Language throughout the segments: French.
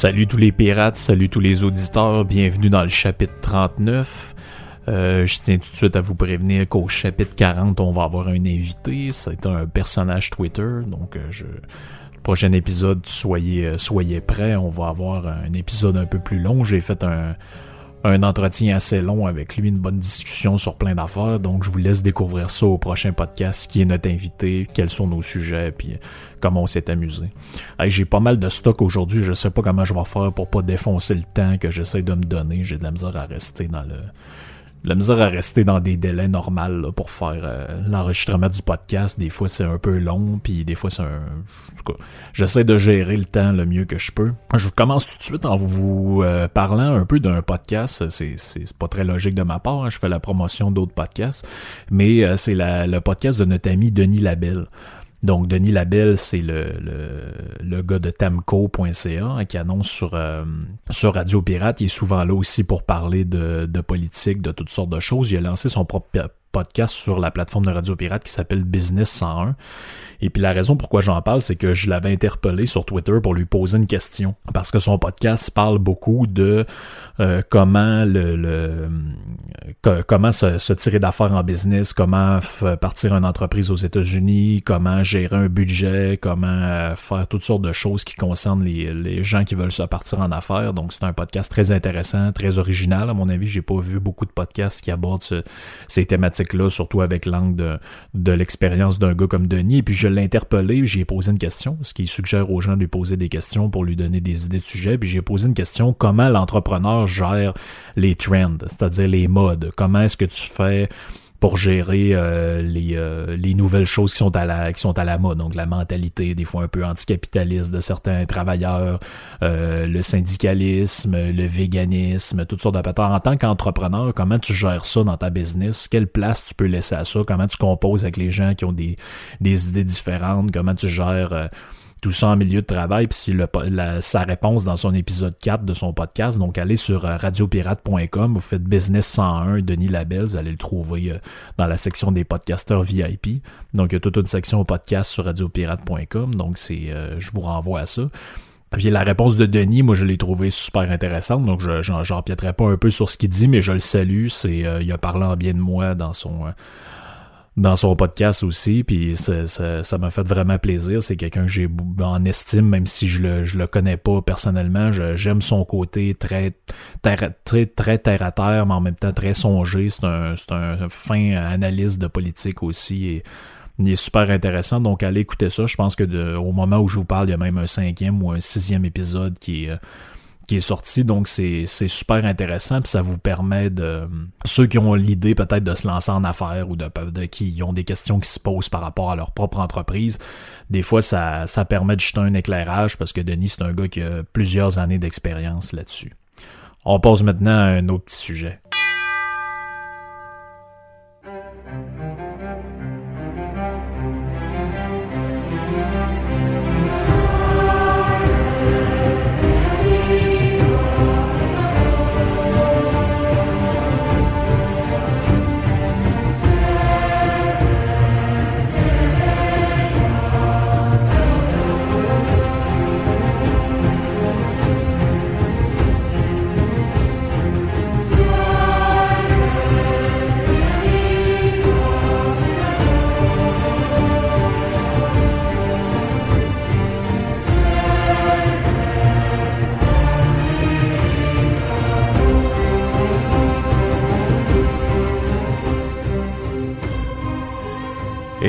Salut tous les pirates, salut tous les auditeurs, bienvenue dans le chapitre 39. Euh, je tiens tout de suite à vous prévenir qu'au chapitre 40, on va avoir un invité. C'est un personnage Twitter, donc euh, je... le prochain épisode, soyez, euh, soyez prêts. On va avoir un épisode un peu plus long. J'ai fait un, un entretien assez long avec lui, une bonne discussion sur plein d'affaires. Donc, je vous laisse découvrir ça au prochain podcast, qui est notre invité, quels sont nos sujets, puis comment on s'est amusé. j'ai pas mal de stock aujourd'hui. Je sais pas comment je vais faire pour pas défoncer le temps que j'essaie de me donner. J'ai de la misère à rester dans le la misère à rester dans des délais normaux pour faire euh, l'enregistrement du podcast. Des fois, c'est un peu long, puis des fois, c'est un... J'essaie de gérer le temps le mieux que je peux. Je commence tout de suite en vous euh, parlant un peu d'un podcast. C'est, c'est pas très logique de ma part. Hein. Je fais la promotion d'autres podcasts. Mais euh, c'est le podcast de notre ami Denis Labelle. Donc, Denis Labelle, c'est le, le, gars de tamco.ca hein, qui annonce sur, euh, Radio Pirate. Il est souvent là aussi pour parler de, de politique, de toutes sortes de choses. Il a lancé son propre podcast sur la plateforme de Radio Pirate qui s'appelle Business 101. Et puis la raison pourquoi j'en parle, c'est que je l'avais interpellé sur Twitter pour lui poser une question. Parce que son podcast parle beaucoup de euh, comment le, comment se, tirer d'affaires en business, comment partir une entreprise aux États-Unis, comment gérer un budget, comment euh, faire toutes sortes de choses qui concernent les, les gens qui veulent se partir en affaires. Donc c'est un podcast très intéressant, très original. À mon avis, j'ai pas vu beaucoup de podcasts qui abordent ces thématiques-là, surtout avec l'angle de, l'expérience d'un gars comme Denis. Et puis je l'ai interpellé, j'ai posé une question, ce qui suggère aux gens de lui poser des questions pour lui donner des idées de sujet. Puis j'ai posé une question comment l'entrepreneur gère les trends, c'est-à-dire les modes? Comment est-ce que tu fais pour gérer euh, les, euh, les nouvelles choses qui sont à la qui sont à la mode. Donc la mentalité des fois un peu anticapitaliste de certains travailleurs euh, le syndicalisme le véganisme toutes sortes de patterns en tant qu'entrepreneur comment tu gères ça dans ta business? Quelle place tu peux laisser à ça? Comment tu composes avec les gens qui ont des des idées différentes? Comment tu gères tout ça en milieu de travail, puis si sa réponse dans son épisode 4 de son podcast, donc allez sur euh, radiopirate.com, vous faites Business 101, Denis Labelle, vous allez le trouver euh, dans la section des podcasteurs VIP. Donc il y a toute une section podcast sur radiopirate.com, donc c'est euh, je vous renvoie à ça. Puis la réponse de Denis, moi je l'ai trouvé super intéressante, donc je j'en pas un peu sur ce qu'il dit, mais je le salue. C'est il a parlé en bien de moi dans son dans son podcast aussi, puis ça m'a fait vraiment plaisir. C'est quelqu'un que j'ai en estime, même si je le, je le connais pas personnellement. J'aime son côté très, très, très, très terre à terre, mais en même temps très songé. C'est un, un fin analyste de politique aussi. Et, il est super intéressant, donc allez écouter ça. Je pense que au moment où je vous parle, il y a même un cinquième ou un sixième épisode qui est qui est sorti, donc c'est super intéressant, puis ça vous permet de ceux qui ont l'idée peut-être de se lancer en affaires ou de, qui ont des questions qui se posent par rapport à leur propre entreprise, des fois ça, ça permet de jeter un éclairage parce que Denis c'est un gars qui a plusieurs années d'expérience là-dessus. On passe maintenant à un autre petit sujet.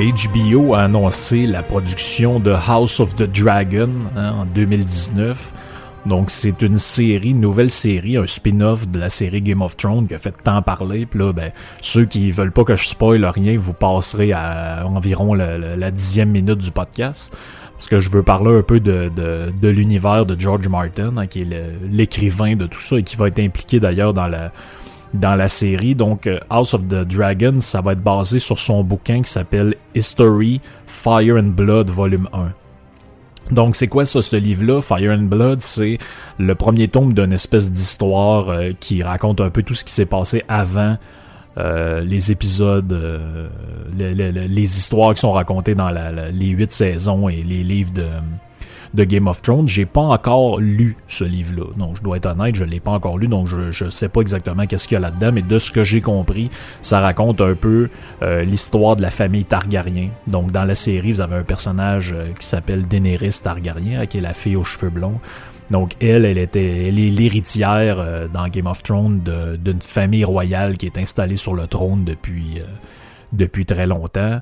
HBO a annoncé la production de House of the Dragon hein, en 2019. Donc c'est une série, une nouvelle série, un spin-off de la série Game of Thrones qui a fait tant parler. Puis là, ben, ceux qui veulent pas que je spoil rien, vous passerez à environ la, dixième minute du podcast. Parce que je veux parler un peu de, l'univers de George Martin, hein, qui est l'écrivain de tout ça et qui va être impliqué d'ailleurs dans la dans la série. Donc, euh, House of the Dragon, ça va être basé sur son bouquin qui s'appelle History Fire and Blood Volume 1. Donc, c'est quoi ça, ce livre-là? Fire and Blood, c'est le premier tome d'une espèce d'histoire euh, qui raconte un peu tout ce qui s'est passé avant euh, les épisodes, les, histoires qui sont racontées dans les huit saisons et les livres de, de Game of Thrones. J'ai pas encore lu ce livre-là. Donc, je dois être honnête, je l'ai pas encore lu, donc je, je sais pas exactement qu'est-ce qu'il y a là-dedans, mais de ce que j'ai compris, ça raconte un peu euh, l'histoire de la famille Targaryen. Donc, dans la série, vous avez un personnage euh, qui s'appelle Daenerys Targaryen, qui est la fille aux cheveux blonds. Donc elle, elle était, elle est l'héritière euh, dans Game of Thrones d'une famille royale qui est installée sur le trône depuis depuis très longtemps.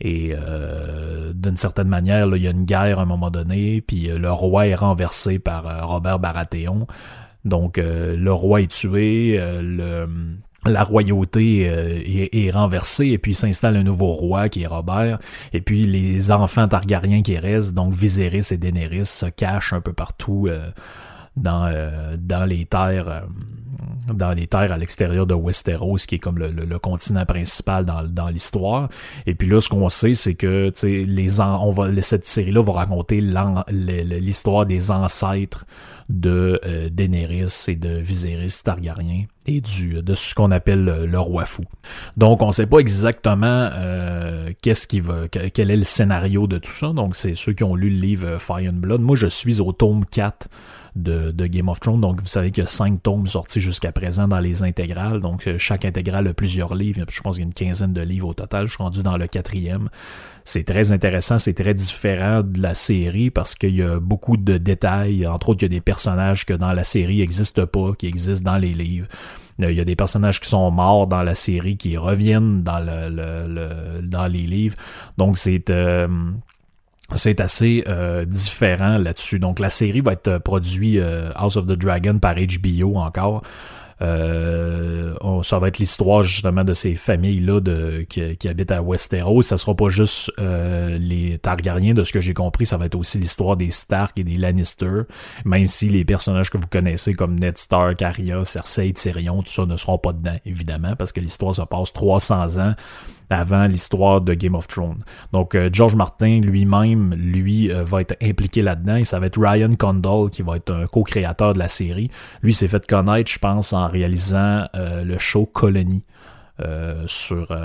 Et euh, d'une certaine manière, il y a une guerre à un moment donné, puis euh, le roi est renversé par euh, Robert Baratheon. Donc le roi est tué, la royauté est, renversée, et puis s'installe un nouveau roi qui est Robert. Et puis les enfants Targaryens qui restent, donc Viserys et Daenerys, se cachent un peu partout dans, dans les terres dans les terres à l'extérieur de Westeros, qui est comme le, continent principal dans, l'histoire. Et puis là, ce qu'on sait, c'est que les on va, cette série-là va raconter l'histoire des ancêtres de euh, Daenerys et de Viserys Targaryen et du de ce qu'on appelle le, roi fou. Donc on sait pas exactement euh, qu'est-ce qui va quel est le scénario de tout ça. Donc c'est ceux qui ont lu le livre Fire and Blood. Moi je suis au tome 4 de, Game of Thrones. Donc, vous savez qu'il y a cinq tomes sortis jusqu'à présent dans les intégrales. Donc, euh, chaque intégrale a plusieurs livres. Je pense qu'il y a une quinzaine de livres au total. Je suis rendu dans le quatrième. C'est très intéressant, c'est très différent de la série parce qu'il y a beaucoup de détails. Entre autres, il y a des personnages que dans la série n'existent pas, qui existent dans les livres. Euh, il y a des personnages qui sont morts dans la série qui reviennent dans le, dans les livres. Donc c'est euh, c'est assez euh, différent là-dessus. Donc la série va être euh, produite euh, House of the Dragon par HBO encore. Ça va être l'histoire justement de ces familles-là qui, habitent à Westeros. Ça sera pas juste les Targaryens, de ce que j'ai compris, ça va être aussi l'histoire des Stark et des Lannister. Même si les personnages que vous connaissez comme Ned Stark, Arya, Cersei, Tyrion, tout ça ne seront pas dedans, évidemment, parce que l'histoire se passe 300 ans avant l'histoire de Game of Thrones. Donc euh, George Martin lui-même, lui, euh, va être impliqué là-dedans et ça va être Ryan Condal qui va être un co-créateur de la série. Lui s'est fait connaître, je pense, en réalisant euh, le show Colony. Sur,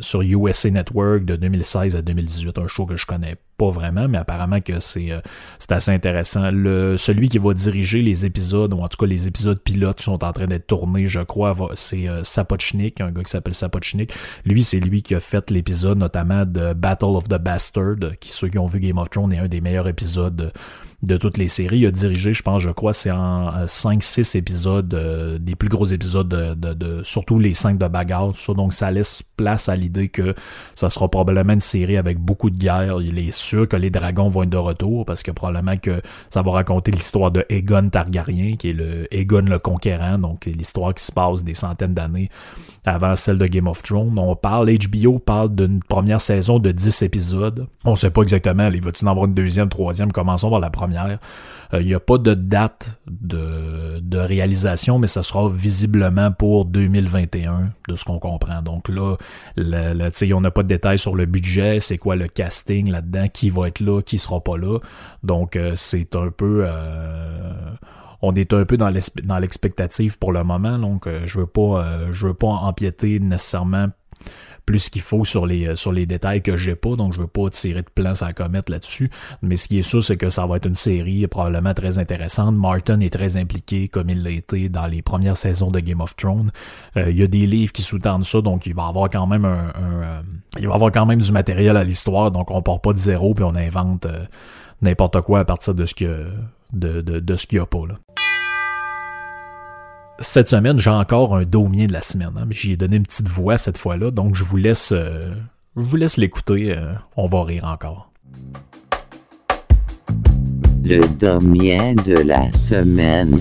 sur USA Network de 2016 à 2018, un show que je connais vraiment, mais apparemment que c'est euh, c'est assez intéressant. Le, celui qui va diriger les épisodes, ou en tout cas les épisodes pilotes qui sont en train d'être tournés, je crois, c'est Sapochnik, un gars qui s'appelle Sapochnik. Lui, c'est lui qui a fait l'épisode notamment de Battle of the Bastard, qui ceux qui ont vu Game of Thrones est un des meilleurs épisodes de toutes les séries. Il a dirigé, je pense, je crois, c'est en 5-6 euh, épisodes, euh, des plus gros épisodes de, surtout les 5 de bagarre, tout ça. Donc ça laisse place à l'idée que ça sera probablement une série avec beaucoup de guerre. Il est que les dragons vont être de retour parce que probablement que ça va raconter l'histoire de Aegon Targaryen, qui est le Aegon le conquérant, donc l'histoire qui se passe des centaines d'années avant celle de Game of Thrones. On parle, HBO parle d'une première saison de 10 épisodes. On sait pas exactement, il va-tu en avoir une deuxième, troisième, commençons par la première. Euh, il n'y a pas de date de, réalisation, mais ce sera visiblement pour 2021, de ce qu'on comprend. Donc là, on n'a pas de détails sur le budget, c'est quoi le casting là-dedans, qui va être là, qui sera pas là. Donc euh, c'est un peu... Euh, on est un peu dans l'expectative pour le moment, donc euh, je veux pas euh, je veux pas empiéter nécessairement plus qu'il faut sur les euh, sur les détails que j'ai pas, donc je veux pas tirer de plan à commettre là-dessus. Mais ce qui est sûr, c'est que ça va être une série probablement très intéressante. Martin est très impliqué, comme il l'a été dans les premières saisons de Game of Thrones. il y a des livres qui sous-tendent ça, donc il va avoir quand même un, il va avoir quand même du matériel à l'histoire, donc on part pas de zéro puis on invente n'importe quoi à partir de ce que de, de, de ce qu'il y a pas là cette semaine, j'ai encore un daumier de la semaine. Hein, J'y ai donné une petite voix cette fois-là, donc je vous laisse, euh, je vous laisse l'écouter. Euh, on va rire encore. Le daumier de la semaine.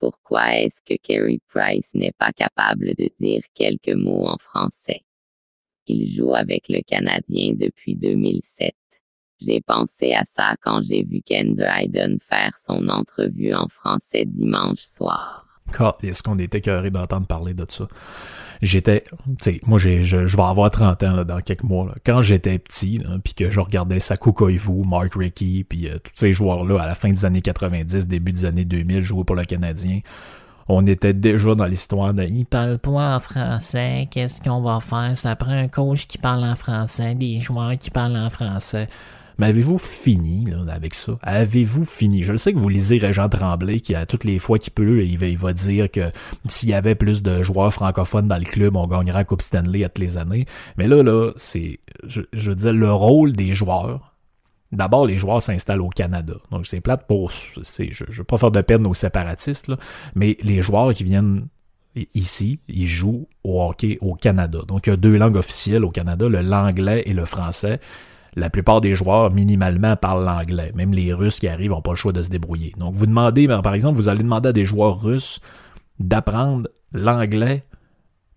Pourquoi est-ce que Kerry Price n'est pas capable de dire quelques mots en français? Il joue avec le Canadien depuis 2007. J'ai pensé à ça quand j'ai vu Ken Dryden faire son entrevue en français dimanche soir. Est-ce qu'on était curieux d'entendre parler de ça? J'étais, tu sais, moi j'ai, je, vais avoir 30 ans dans quelques mois. Quand j'étais petit, puis que je regardais Saku Koivu, Mark Rickey, puis euh, tous ces joueurs-là à la fin des années 90, début des années 2000, jouer pour le Canadien, on était déjà dans l'histoire de il parle pas en français, qu'est-ce qu'on va faire? Ça prend un coach qui parle en français, des joueurs qui parlent en français. Mais avez-vous fini là, avec ça? Avez-vous fini? Je le sais que vous lisez Régent Tremblay qui, à toutes les fois qu'il peut, il va, il va dire que s'il y avait plus de joueurs francophones dans le club, on gagnerait la Coupe Stanley à toutes les années. Mais là, là, c'est, je, je veux dire, le rôle des joueurs, D'abord, les joueurs s'installent au Canada. Donc, c'est plate pour. Je ne veux pas faire de peine aux séparatistes, mais les joueurs qui viennent ici, ils jouent au hockey au Canada. Donc, il y a deux langues officielles au Canada, le l'anglais et le français la plupart des joueurs minimalement parlent l'anglais. Même les Russes qui arrivent n'ont pas le choix de se débrouiller. Donc vous demandez, par exemple, vous allez demander à des joueurs russes d'apprendre l'anglais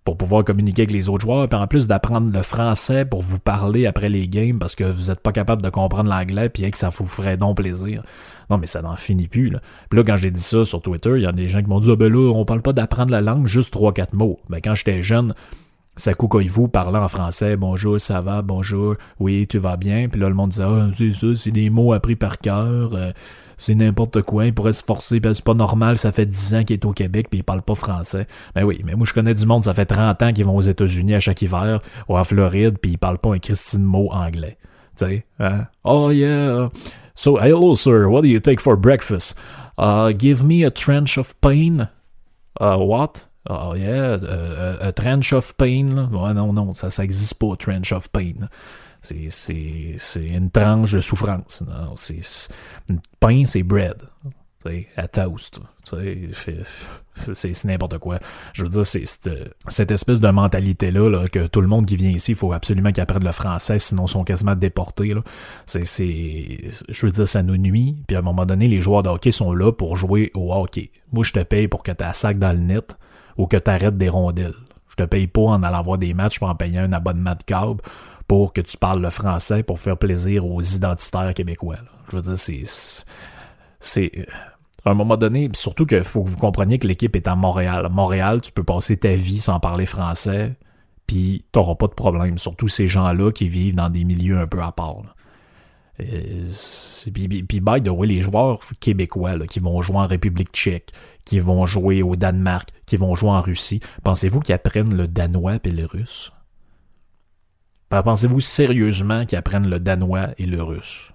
pour pouvoir communiquer avec les autres joueurs, puis en plus d'apprendre le français pour vous parler après les games parce que vous n'êtes pas capable de comprendre l'anglais, puis que ça vous ferait donc plaisir. Non, mais ça n'en finit plus. Là. Puis là, quand j'ai dit ça sur Twitter, il y a des gens qui m'ont dit Ah ben là, on parle pas d'apprendre la langue, juste trois, quatre mots. Ben quand j'étais jeune, Sakou vous parlant en français, bonjour, ça va, bonjour, oui, tu vas bien. Puis là, le monde disait, ah, c'est ça, c'est des mots appris par cœur, euh, c'est n'importe quoi, il pourrait se forcer, c'est pas normal, ça fait 10 ans qu'il est au Québec, puis il parle pas français. Ben oui, mais moi, je connais du monde, ça fait 30 ans qu'ils vont aux États-Unis à chaque hiver, ou en Floride, puis ils parlent pas un Christine mot anglais. Tu sais, hein? Oh yeah, so hello sir, what do you take for breakfast? Uh, give me a trench of pain. Uh, what? Oh yeah, a, trench of pain. non, non, ça, ça existe pas, trench of pain. C'est, une tranche de souffrance. Non, c'est, pain, c'est bread. À toast. C'est, n'importe quoi. Je veux dire, c'est cette, espèce de mentalité-là là, que tout le monde qui vient ici, il faut absolument qu'il apprenne le français, sinon ils sont quasiment déportés. Là. C'est, c'est, je veux dire, ça nous nuit. Puis à un moment donné, les joueurs de hockey sont là pour jouer au hockey. Moi, je te paye pour que tu sac dans le net ou que tu arrêtes des rondelles. Je te paye pas en allant voir des matchs pour en payer un abonnement de câble pour que tu parles le français pour faire plaisir aux identitaires québécois. Je veux dire, c'est. C'est. À un moment donné, surtout qu'il faut que vous compreniez que l'équipe est à Montréal. Montréal, tu peux passer ta vie sans parler français, puis t'auras pas de problème. Surtout ces gens-là qui vivent dans des milieux un peu à part. Euh, puis, by the way, les joueurs québécois qui vont jouer en République tchèque, qui vont jouer au Danemark, qui vont jouer en Russie, pensez-vous qu'ils apprennent le danois et le russe? Pensez-vous sérieusement qu'ils apprennent le danois et le russe?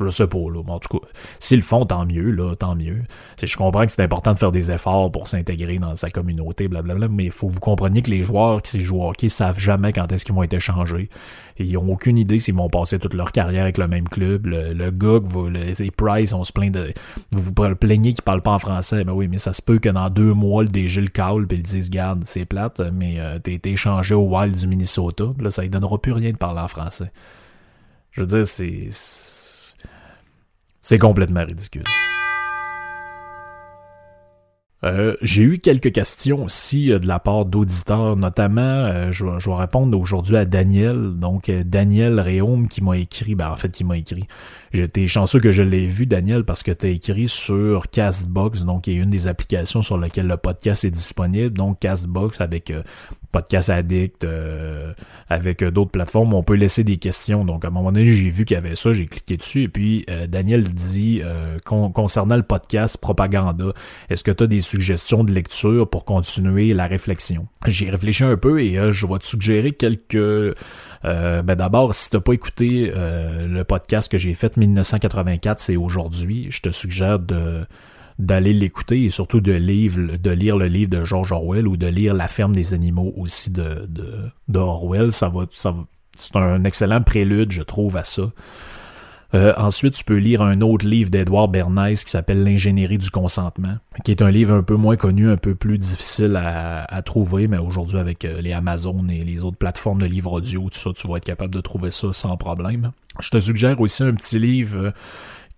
Je sais pas, là. en tout cas, s'ils le font, tant mieux, là, tant mieux. Je comprends que c'est important de faire des efforts pour s'intégrer dans sa communauté, blablabla, mais il faut que vous compreniez que les joueurs qui jouent au hockey savent jamais quand est-ce qu'ils vont être échangés. ils ont aucune idée s'ils vont passer toute leur carrière avec le même club. Le, le gars, vous, les Price, on se plaint de. Vous vous plaignez qu'ils parlent pas en français. Ben oui, mais ça se peut que dans deux mois, le DG le call puis ils disent Garde, c'est plate, mais euh, t'es échangé au Wild du Minnesota. Là, ça ne donnera plus rien de parler en français. Je veux dire, c'est c'est complètement ridicule. Euh, j'ai eu quelques questions aussi euh, de la part d'auditeurs, notamment, euh, je, vais répondre aujourd'hui à Daniel, donc Daniel Réaume qui m'a écrit, ben en fait qui m'a écrit. J'étais chanceux que je l'ai vu, Daniel, parce que tu as écrit sur Castbox, donc qui est une des applications sur lesquelles le podcast est disponible, donc Castbox avec Podcast Addict, euh, avec euh, d'autres plateformes, on peut laisser des questions. Donc, à un moment donné, j'ai vu qu'il y avait ça, j'ai cliqué dessus. Et puis, euh, Daniel dit, concernant le podcast Propaganda, est-ce que tu as des suggestions de lecture pour continuer la réflexion? J'ai réfléchi un peu et je vais te suggérer quelques... ben d'abord, si t'as pas écouté le podcast que j'ai fait 1984, c'est aujourd'hui, je te suggère de d'aller l'écouter et surtout de, lire le livre de George Orwell ou de lire La ferme des animaux aussi de, Orwell. C'est un excellent prélude, je trouve, à ça. Euh, ensuite, tu peux lire un autre livre d'Edouard Bernays qui s'appelle L'ingénierie du consentement, qui est un livre un peu moins connu, un peu plus difficile à, trouver, mais aujourd'hui avec euh, les Amazon et les autres plateformes de livres audio, tout ça, tu vas être capable de trouver ça sans problème. Je te suggère aussi un petit livre euh,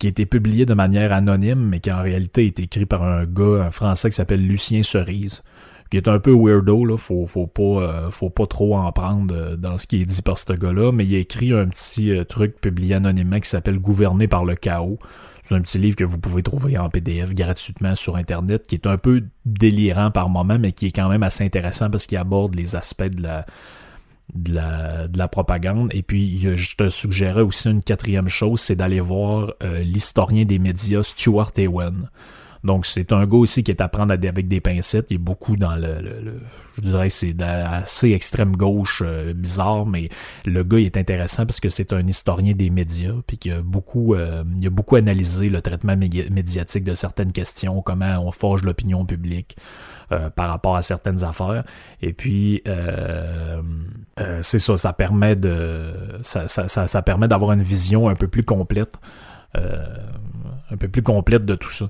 qui a été publié de manière anonyme, mais qui en réalité est écrit par un gars, un français qui s'appelle Lucien Cerise, qui est un peu weirdo, là, faut, faut pas, euh, trop en prendre euh, dans ce qui est dit par ce gars-là, mais il a écrit un petit euh, truc publié anonymement qui s'appelle Gouverner par le chaos. C'est un petit livre que vous pouvez trouver en PDF gratuitement sur Internet, qui est un peu délirant par moment, mais qui est quand même assez intéressant parce qu'il aborde les aspects de la, de la, de la propagande. Et puis, je te suggérais aussi une quatrième chose, c'est d'aller voir euh, l'historien des médias Stuart Ewen. Donc, c'est un gars aussi qui est à prendre avec des pincettes. Il est beaucoup dans le, je dirais c'est assez extrême gauche, euh, bizarre, mais le gars est intéressant parce que c'est un historien des médias, puis qu'il a beaucoup, euh, il a beaucoup analysé le traitement médiatique de certaines questions, comment on forge l'opinion publique. Euh, par rapport à certaines affaires. Et puis, euh, euh, c'est ça, ça permet de, ça, ça, ça, permet d'avoir une vision un peu plus complète, un peu plus complète de tout ça.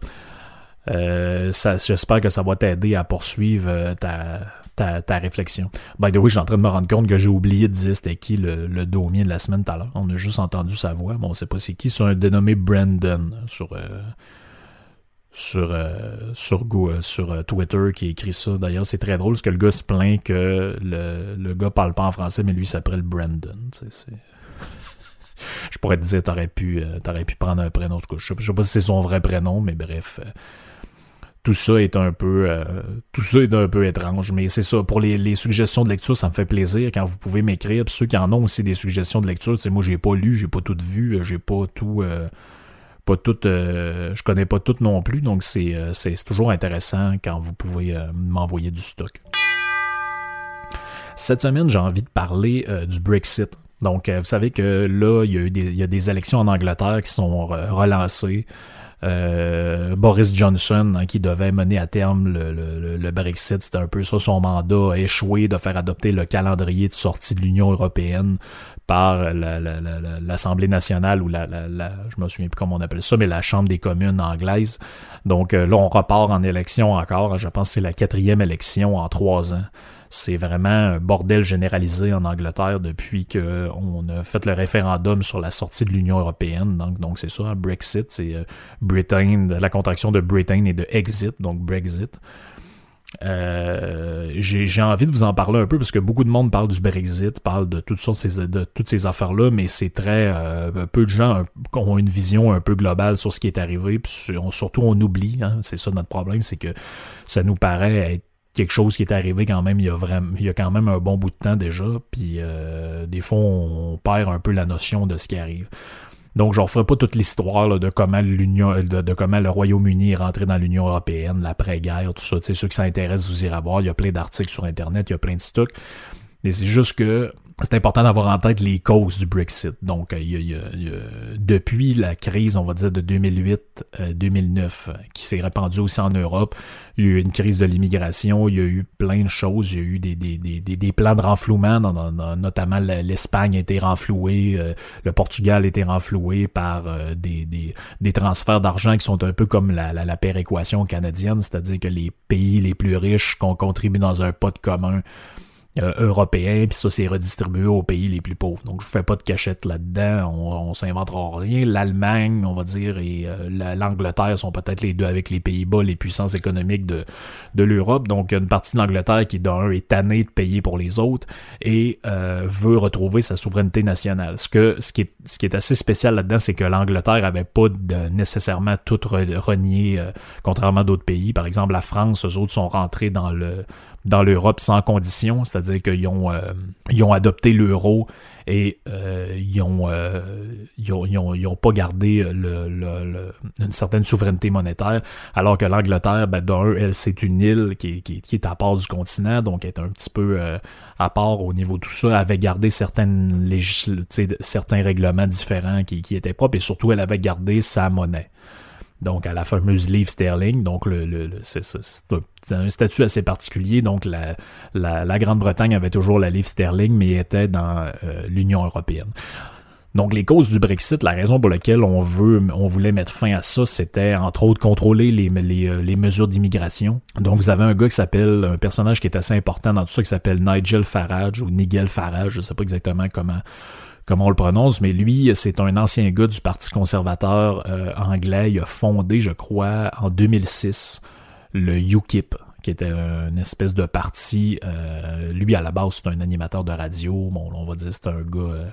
Ça J'espère que ça va t'aider à poursuivre ta, ta, ta, réflexion. By the way, je suis en train de me rendre compte que j'ai oublié de dire c'était qui le, le de la semaine tout à l'heure. On a juste entendu sa voix, mais on sait pas c'est qui. C'est un dénommé Brandon sur, sur euh, sur, euh, sur euh, Twitter qui écrit ça. D'ailleurs, c'est très drôle parce que le gars se plaint que le, le gars parle pas en français, mais lui s'appelle Brandon. je pourrais te dire, t'aurais pu, t'aurais pu prendre un prénom. Je sais, je sais pas si c'est son vrai prénom, mais bref. Tout ça est un peu tout ça est un peu étrange, mais c'est ça. Pour les, suggestions de lecture, ça me fait plaisir quand vous pouvez m'écrire. ceux qui en ont aussi des suggestions de lecture, c'est moi j'ai pas lu, j'ai pas tout vu, j'ai pas tout pas toutes, euh, je connais pas toutes non plus, donc c'est, euh, toujours intéressant quand vous pouvez euh, m'envoyer du stock. Cette semaine, j'ai envie de parler du Brexit. Donc, vous savez que là, il y, a eu des, il y a des élections en Angleterre qui sont relancées. Boris Johnson, hein, qui devait mener à terme le Brexit, c'était un peu ça son mandat, a échoué de faire adopter le calendrier de sortie de l'Union européenne par l'Assemblée nationale ou la, je me souviens plus comment on appelle ça, mais la Chambre des communes anglaise. Donc euh, là, on repart en élection encore. Je pense que c'est la quatrième élection en trois ans. C'est vraiment un bordel généralisé en Angleterre depuis qu'on a fait le référendum sur la sortie de l'Union européenne. Donc, donc c'est ça, Brexit, c'est euh, Britain, la contraction de Britain et de exit, donc Brexit. Euh, j'ai envie de vous en parler un peu parce que beaucoup de monde parle du Brexit, parle de toutes sortes de toutes ces affaires-là, mais c'est très euh, peu de gens ont une vision un peu globale sur ce qui est arrivé. Puis surtout, on oublie. Hein, c'est ça notre problème, c'est que ça nous paraît être quelque chose qui est arrivé quand même il y a vraiment il y a quand même un bon bout de temps déjà puis euh, des fois on perd un peu la notion de ce qui arrive donc, je ne referai pas toute l'histoire de comment l'Union, de, comment le Royaume-Uni est rentré dans l'Union européenne, l'après-guerre, tout ça. Sais, ceux qui s'intéressent, vous irez voir. Il y a plein d'articles sur Internet, il y a plein de stocks. Mais c'est juste que c'est important d'avoir en tête les causes du Brexit. Donc, euh, depuis la crise, on va dire, de 2008-2009, euh, qui s'est répandue aussi en Europe, il y a eu une crise de l'immigration, il y a eu plein de choses, il y a eu des, des, des, des plans de renflouement, notamment l'Espagne a été renflouée, euh, le Portugal a été renfloué par des, transferts d'argent qui sont un peu comme la, la, la péréquation canadienne, c'est-à-dire que les pays les plus riches qu'on contribue dans un pot commun euh, européen, puis ça c'est redistribué aux pays les plus pauvres. Donc je fais pas de cachette là-dedans, on, on s'inventera rien. L'Allemagne, on va dire, et euh, l'Angleterre sont peut-être les deux avec les Pays-Bas, les puissances économiques de, de l'Europe. Donc une partie de l'Angleterre qui d'un est tannée de payer pour les autres et euh, veut retrouver sa souveraineté nationale. Ce que ce qui est, ce qui est assez spécial là-dedans, c'est que l'Angleterre avait pas de, nécessairement tout renié, contrairement à d'autres pays. Par exemple, la France, eux autres sont rentrés dans le dans l'Europe sans condition, c'est-à-dire qu'ils ont, euh, ils ont adopté l'euro et euh, ils, ont, euh, ils, ont, ils, ont, pas gardé le, le, une certaine souveraineté monétaire, alors que l'Angleterre, ben, d'un, elle, c'est une île qui, qui, qui, est à part du continent, donc est un petit peu à part au niveau de tout ça, avait gardé certaines certains règlements différents qui, qui étaient propres, et surtout, elle avait gardé sa monnaie donc à la fameuse livre sterling. Donc le, le, c'est, un, statut assez particulier. Donc la, la, Grande-Bretagne avait toujours la livre sterling, mais était dans euh, l'Union européenne. Donc les causes du Brexit, la raison pour laquelle on veut, on voulait mettre fin à ça, c'était entre autres contrôler les, les, euh, les mesures d'immigration. Donc vous avez un gars qui s'appelle, un personnage qui est assez important dans tout ça, qui s'appelle Nigel Farage ou Nigel Farage, je sais pas exactement comment comment on le prononce, mais lui, c'est un ancien gars du Parti conservateur euh, anglais. Il a fondé, je crois, en 2006, le UKIP, qui était une espèce de parti. Euh, lui, à la base, c'est un animateur de radio. Bon, on va dire c'est un gars. Euh,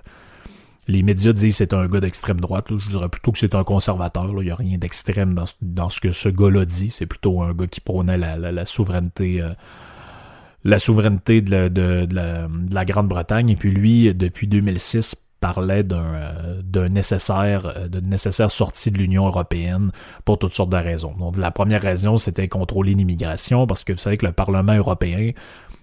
les médias disent que c'est un gars d'extrême droite. Je dirais plutôt que c'est un conservateur. Il n'y a rien d'extrême dans, ce que ce gars-là dit. C'est plutôt un gars qui prônait la, souveraineté la souveraineté de la, de, la, Grande-Bretagne. Et puis lui, depuis 2006, parlait d'un nécessaire de nécessaire sortie de l'Union européenne pour toutes sortes de raisons. Donc la première raison c'était contrôler l'immigration parce que vous savez que le Parlement européen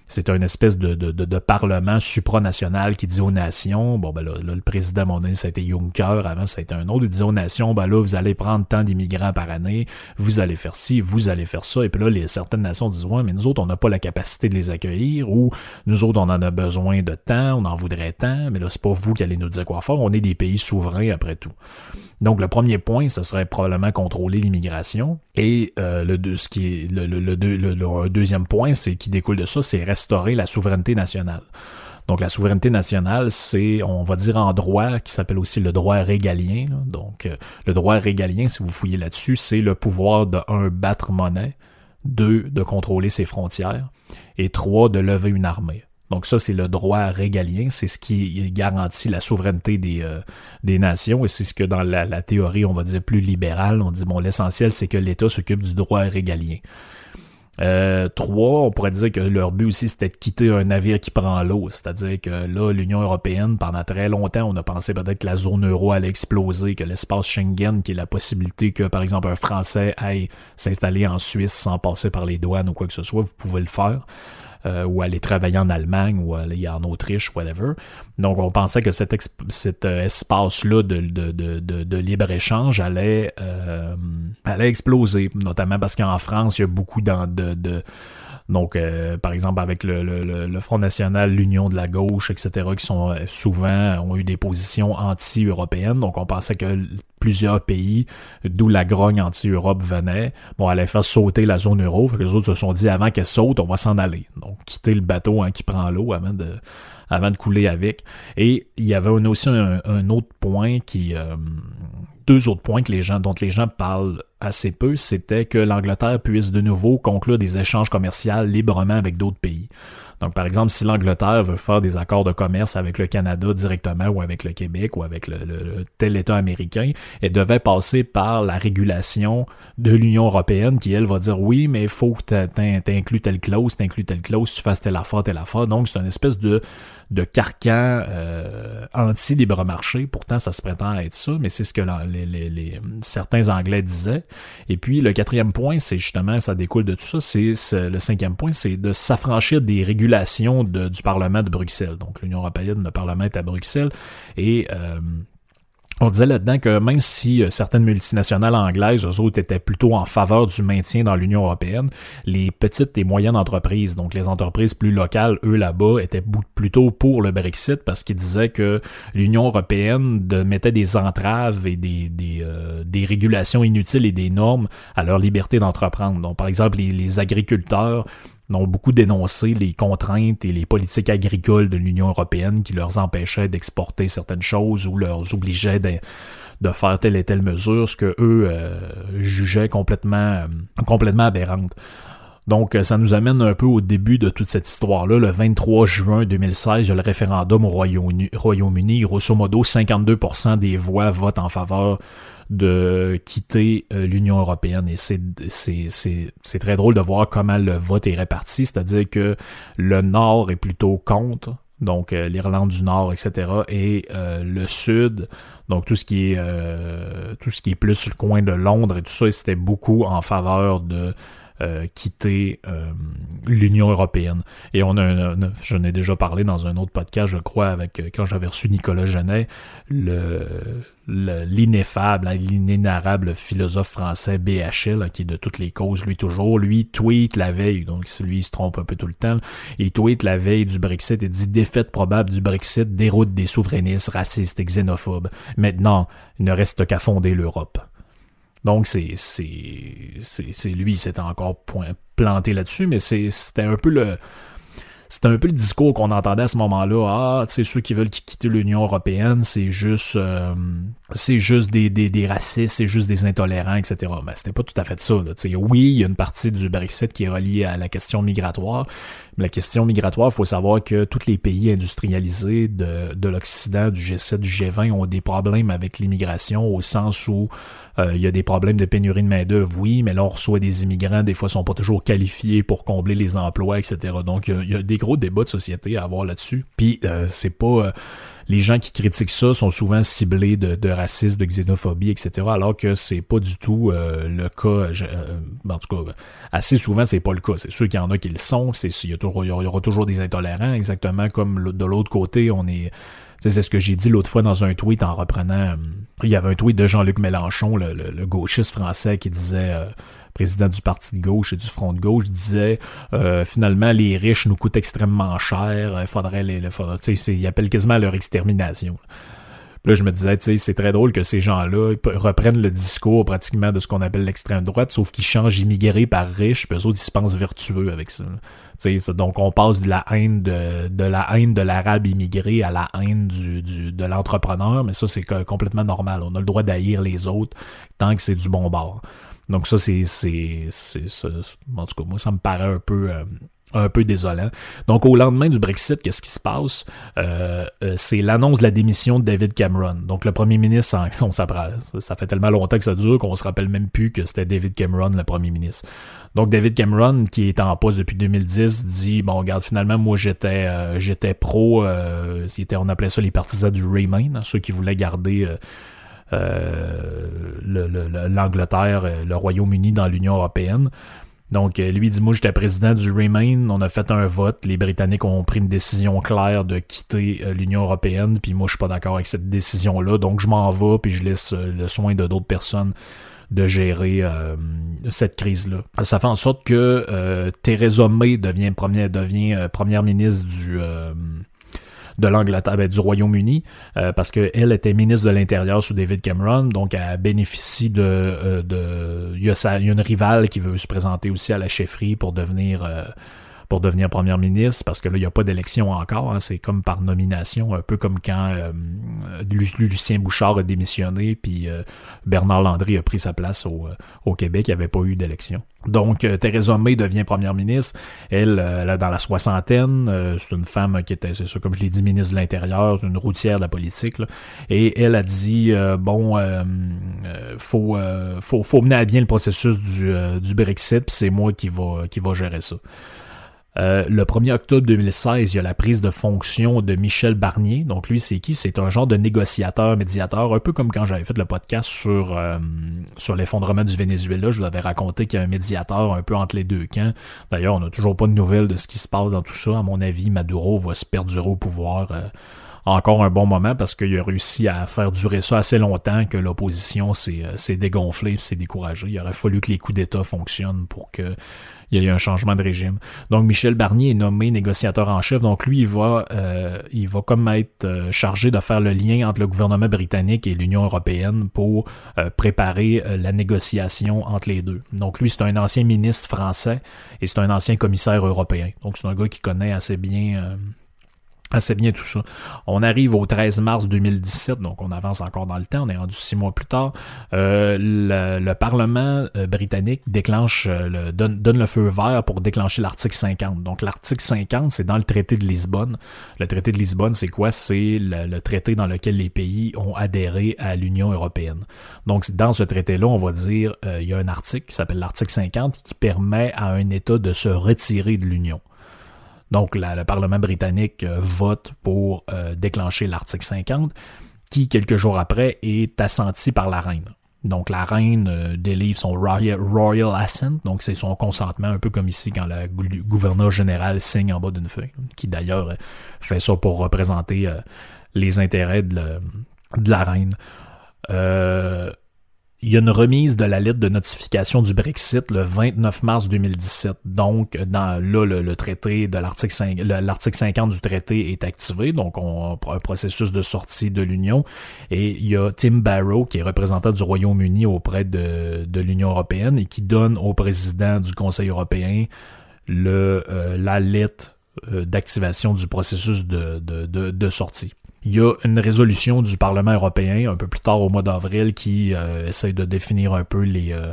c'est une espèce de, de, de, parlement supranational qui dit aux nations, bon ben là, le président mon ça a été Juncker, avant ça a été un autre, il disait aux nations, ben là, vous allez prendre tant d'immigrants par année, vous allez faire ci, vous allez faire ça, et puis là, les, certaines nations disent, ouais, mais nous autres, on n'a pas la capacité de les accueillir, ou nous autres, on en a besoin de temps, on en voudrait tant, mais là, c'est pas vous qui allez nous dire quoi faire, on est des pays souverains après tout. Donc le premier point, ce serait probablement contrôler l'immigration. Et euh, le, ce qui est le, le, le deuxième point, c'est qui découle de ça, c'est restaurer la souveraineté nationale. Donc la souveraineté nationale, c'est, on va dire en droit, qui s'appelle aussi le droit régalien. Donc euh, le droit régalien, si vous fouillez là-dessus, c'est le pouvoir de un battre monnaie, deux de contrôler ses frontières et trois de lever une armée. Donc ça, c'est le droit régalien, c'est ce qui garantit la souveraineté des, euh, des nations, et c'est ce que dans la, théorie, on va dire plus libérale, on dit, bon, l'essentiel, c'est que l'État s'occupe du droit régalien. Euh, trois, on pourrait dire que leur but aussi, c'était de quitter un navire qui prend l'eau. C'est-à-dire que là, l'Union européenne, pendant très longtemps, on a pensé peut-être que la zone euro allait exploser, que l'espace Schengen, qui est la possibilité que, par exemple, un Français aille s'installer en Suisse sans passer par les douanes ou quoi que ce soit, vous pouvez le faire. Euh, ou aller travailler en Allemagne ou aller en Autriche, whatever. Donc on pensait que cet, cet euh, espace-là de, de, de, de libre-échange allait, euh, allait exploser, notamment parce qu'en France, il y a beaucoup de, de donc, euh, par exemple, avec le, le, le Front National, l'Union de la gauche, etc., qui sont euh, souvent ont eu des positions anti-européennes. Donc, on pensait que plusieurs pays, d'où la grogne anti-Europe venait, bon, allait faire sauter la zone euro. les autres se sont dit, avant qu'elle saute, on va s'en aller. Donc, quitter le bateau hein, qui prend l'eau avant de avant de couler avec. Et il y avait aussi un, autre point qui, euh, deux autres points que les gens, dont les gens parlent assez peu, c'était que l'Angleterre puisse de nouveau conclure des échanges commerciaux librement avec d'autres pays. Donc, par exemple, si l'Angleterre veut faire des accords de commerce avec le Canada directement ou avec le Québec ou avec le, tel État américain, elle devait passer par la régulation de l'Union européenne qui, elle, va dire oui, mais il faut que tu inclues telle clause, t'inclues telle clause, tu fasses telle affaire, telle affaire. Donc, c'est une espèce de de carcan euh, anti-libre marché. Pourtant, ça se prétend être ça, mais c'est ce que les, certains Anglais disaient. Et puis, le quatrième point, c'est justement, ça découle de tout ça, c'est le cinquième point, c'est de s'affranchir des régulations du Parlement de Bruxelles. Donc, l'Union européenne, le Parlement est à Bruxelles, et euh, on disait là-dedans que même si euh, certaines multinationales anglaises, eux autres, étaient plutôt en faveur du maintien dans l'Union européenne, les petites et moyennes entreprises, donc les entreprises plus locales, eux là-bas, étaient plutôt pour le Brexit parce qu'ils disaient que l'Union européenne mettait des entraves et euh, des, régulations inutiles et des normes à leur liberté d'entreprendre. Donc, par exemple, les agriculteurs ont beaucoup dénoncé les contraintes et les politiques agricoles de l'Union européenne qui leur empêchaient d'exporter certaines choses ou leur obligeaient de, faire telle et telle mesure, ce que eux euh, jugeaient complètement, euh, complètement aberrante. Donc, euh, ça nous amène un peu au début de toute cette histoire-là. Le 23 juin 2016, il y a le référendum au Royaume-Uni. Royaume Grosso modo, 52% des voix votent en faveur de quitter euh, l'Union européenne. Et c'est, très drôle de voir comment le vote est réparti, c'est-à-dire que le Nord est plutôt contre, donc euh, l'Irlande du Nord, etc., et euh, le Sud, donc tout ce qui est tout ce qui est plus le coin de Londres et tout ça, c'était beaucoup en faveur de euh, quitter euh, l'Union européenne. Et on a, un, j'en ai déjà parlé dans un autre podcast, je crois, avec euh, quand j'avais reçu Nicolas Genet, le, l'ineffable, l'inénarrable philosophe français BHL, qui de toutes les causes, lui toujours, lui tweet la veille, donc lui il se trompe un peu tout le temps, il tweet la veille du Brexit et dit défaite probable du Brexit déroute des souverainistes racistes et xénophobes. Maintenant, il ne reste qu'à fonder l'Europe. Donc, c'est, lui, il s'était encore point, planté là-dessus, mais c'était un peu le, c'était un peu le discours qu'on entendait à ce moment-là. Ah, tu sais, ceux qui veulent quitter l'Union européenne, c'est juste, euh, c'est juste des, des, des racistes, c'est juste des intolérants, etc. Mais c'était pas tout à fait ça. Là. oui, il y a une partie du Brexit qui est reliée à la question migratoire, mais la question migratoire, il faut savoir que tous les pays industrialisés de, de l'Occident, du G7, du G20, ont des problèmes avec l'immigration au sens où il y a des problèmes de pénurie de main-d'œuvre, oui, mais là, on reçoit des immigrants, des fois, ils sont pas toujours qualifiés pour combler les emplois, etc. Donc, il y a, des gros débats de société à avoir là-dessus. Puis euh, c'est pas les gens qui critiquent ça sont souvent ciblés de, racisme, de xénophobie, etc. Alors que c'est pas du tout le cas. en tout cas, assez souvent c'est pas le cas. C'est sûr qu'il y en a qui le sont. C'est il y, il y aura toujours des intolérants, exactement comme de l'autre côté on est c'est ce que j'ai dit l'autre fois dans un tweet en reprenant. Euh, il y avait un tweet de Jean-Luc Mélenchon, le, gauchiste français, qui disait. Euh, président du parti de gauche et du front de gauche disait euh, finalement les riches nous coûtent extrêmement cher il faudrait les, il appelle quasiment leur extermination Là, je me disais, tu c'est très drôle que ces gens-là reprennent le discours pratiquement de ce qu'on appelle l'extrême droite, sauf qu'ils changent immigrés par riches, puis eux autres, ils se pensent vertueux avec ça. Donc, on passe de la haine de, de la haine de l'arabe immigré à la haine du, du de l'entrepreneur, mais ça, c'est complètement normal. On a le droit d'haïr les autres tant que c'est du bon bord. Donc ça, c'est, c'est, c'est, en tout cas, moi, ça me paraît un peu, euh, un peu désolant. Donc, au lendemain du Brexit, qu'est-ce qui se passe? Euh, euh, c'est l'annonce de la démission de David Cameron. Donc, le premier ministre, on ça, ça fait tellement longtemps que ça dure qu'on se rappelle même plus que c'était David Cameron, le premier ministre. Donc, David Cameron, qui est en poste depuis 2010, dit, bon, regarde, finalement, moi, j'étais euh, j'étais pro, on appelait ça les partisans du Remain, hein, ceux qui voulaient garder... l'Angleterre, le, le Royaume-Uni dans l'Union européenne. Donc, euh, lui dit, moi, j'étais président du Remain, on a fait un vote, les Britanniques ont pris une décision claire de quitter euh, l'Union européenne, puis moi, je suis pas d'accord avec cette décision-là, donc je m'en vais, puis je laisse euh, le soin de d'autres personnes de gérer cette crise-là. Ça fait en sorte que Theresa May devient, devient première ministre du de l'Angleterre, ben, du Royaume-Uni, euh, parce qu'elle était ministre de l'Intérieur sous David Cameron, donc elle bénéficie de... Euh, de il, y a il y a une rivale qui veut se présenter aussi à la chefferie pour devenir... Euh, pour devenir première ministre, parce que là, il n'y a pas d'élection encore, hein, c'est comme par nomination, un peu comme quand euh, Lucien Bouchard a démissionné, puis euh, Bernard Landry a pris sa place au, au Québec, il n'y avait pas eu d'élection. Donc, euh, Theresa May devient première ministre. Elle, elle est dans la soixantaine. c'est une femme qui était, c'est ça, comme je l'ai dit, ministre de l'Intérieur, une routière de la politique. Et elle a dit, bon, faut, faut, faut mener à bien le processus du, du Brexit, c'est moi qui va, qui va gérer ça. Euh, le 1er octobre 2016, il y a la prise de fonction de Michel Barnier. Donc lui, c'est qui? C'est un genre de négociateur, médiateur, un peu comme quand j'avais fait le podcast sur, euh, sur l'effondrement du Venezuela. Je vous avais raconté qu'il y a un médiateur un peu entre les deux camps. D'ailleurs, on n'a toujours pas de nouvelles de ce qui se passe dans tout ça. À mon avis, Maduro va se perdurer au pouvoir. Euh, encore un bon moment parce qu'il a réussi à faire durer ça assez longtemps que l'opposition s'est dégonflée, s'est découragée. Il aurait fallu que les coups d'État fonctionnent pour que il y a eu un changement de régime. Donc Michel Barnier est nommé négociateur en chef. Donc lui, il va, euh, il va comme être euh, chargé de faire le lien entre le gouvernement britannique et l'Union européenne pour euh, préparer la négociation entre les deux. Donc lui, c'est un ancien ministre français et c'est un ancien commissaire européen. Donc c'est un gars qui connaît assez bien ah, c'est bien tout ça. On arrive au 13 mars 2017, donc on avance encore dans le temps, on est rendu six mois plus tard. Euh, le, Parlement euh, britannique déclenche, euh, le, donne, donne, le feu vert pour déclencher l'article 50. Donc l'article 50, c'est dans le traité de Lisbonne. Le traité de Lisbonne, c'est quoi? C'est le, traité dans lequel les pays ont adhéré à l'Union européenne. Donc dans ce traité-là, on va dire, il y a un article qui s'appelle l'article 50 qui permet à un État de se retirer de l'Union. Donc, le Parlement britannique euh, vote pour euh, déclencher l'article 50, qui, quelques jours après, est assenti par la reine. Donc, la reine euh, délivre son royal, assent, donc c'est son consentement, un peu comme ici quand le gouverneur général signe en bas d'une feuille, qui d'ailleurs fait ça pour représenter les intérêts de, de la reine. Il y a une remise de la lettre de notification du Brexit le 29 mars 2017. Donc, dans, là, le, traité de l'article 5, l'article 50 du traité est activé. Donc, on a un processus de sortie de l'Union. Et il y a Tim Barrow, qui est représentant du Royaume-Uni auprès de, l'Union européenne et qui donne au président du Conseil européen le, euh, la lettre euh, d'activation du processus de sortie il y a une résolution du Parlement européen un peu plus tard au mois d'avril qui euh, essaye de définir un peu les, euh,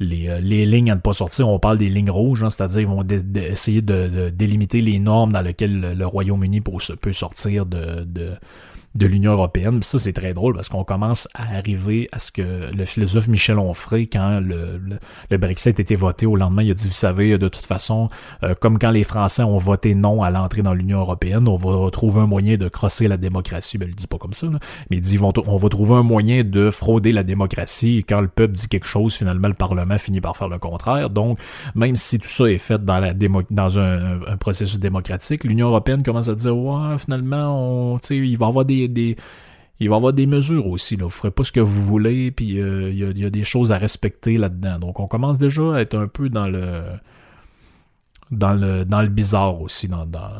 les, euh, les, lignes à ne pas sortir. On parle des lignes rouges, hein, c'est-à-dire ils vont essayer de, délimiter les normes dans lesquelles le, Royaume-Uni peut sortir de, de l'Union européenne. Ça, c'est très drôle parce qu'on commence à arriver à ce que le philosophe Michel Onfray, quand le, Brexit a été voté au lendemain, il a dit, vous savez, de toute façon, euh, comme quand les Français ont voté non à l'entrée dans l'Union européenne, on va trouver un moyen de crosser la démocratie. Ben, il le dit pas comme ça, mais il dit, on va trouver un moyen de frauder la démocratie. Et quand le peuple dit quelque chose, finalement, le Parlement finit par faire le contraire. Donc, même si tout ça est fait dans, un processus démocratique, l'Union européenne commence à dire, ouais, finalement, on, il va y avoir des il va y avoir des mesures aussi. Là. Vous ferez pas ce que vous voulez, puis euh, il y, a, des choses à respecter là-dedans. Donc on commence déjà à être un peu dans le dans le, dans le bizarre aussi dans, dans,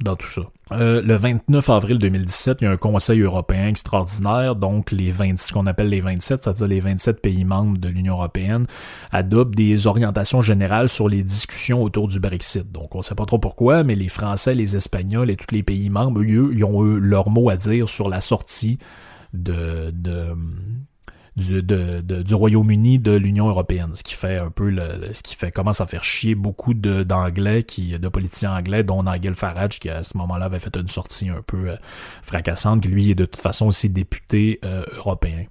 dans, tout ça. Euh, le 29 avril 2017, il y a un Conseil européen extraordinaire, donc les 20, ce qu'on appelle les 27, c'est-à-dire les 27 pays membres de l'Union européenne, adoptent des orientations générales sur les discussions autour du Brexit. Donc on ne sait pas trop pourquoi, mais les Français, les Espagnols et tous les pays membres, eux, ils ont eu leur mot à dire sur la sortie de, de, du, Royaume-Uni de l'Union européenne, ce qui fait un peu le, ce qui fait commence à faire chier beaucoup d'anglais de politiciens anglais dont Nigel Farage qui à ce moment-là avait fait une sortie un peu euh, fracassante qui lui est de toute façon aussi député euh, européen.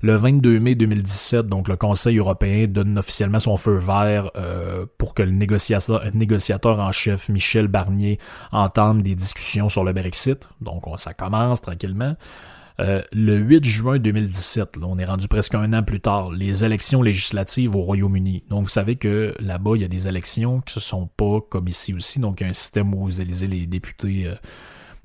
Le 22 mai 2017, donc le Conseil européen donne officiellement son feu vert euh, pour que le négociateur, négociateur en chef Michel Barnier entame des discussions sur le Brexit. Donc ça commence tranquillement. Euh, le 8 juin 2017, là, on est rendu presque un an plus tard, les élections législatives au Royaume-Uni. Donc vous savez que là-bas, il y a des élections qui ne sont pas comme ici aussi. Donc il y a un système où vous élisez les députés euh,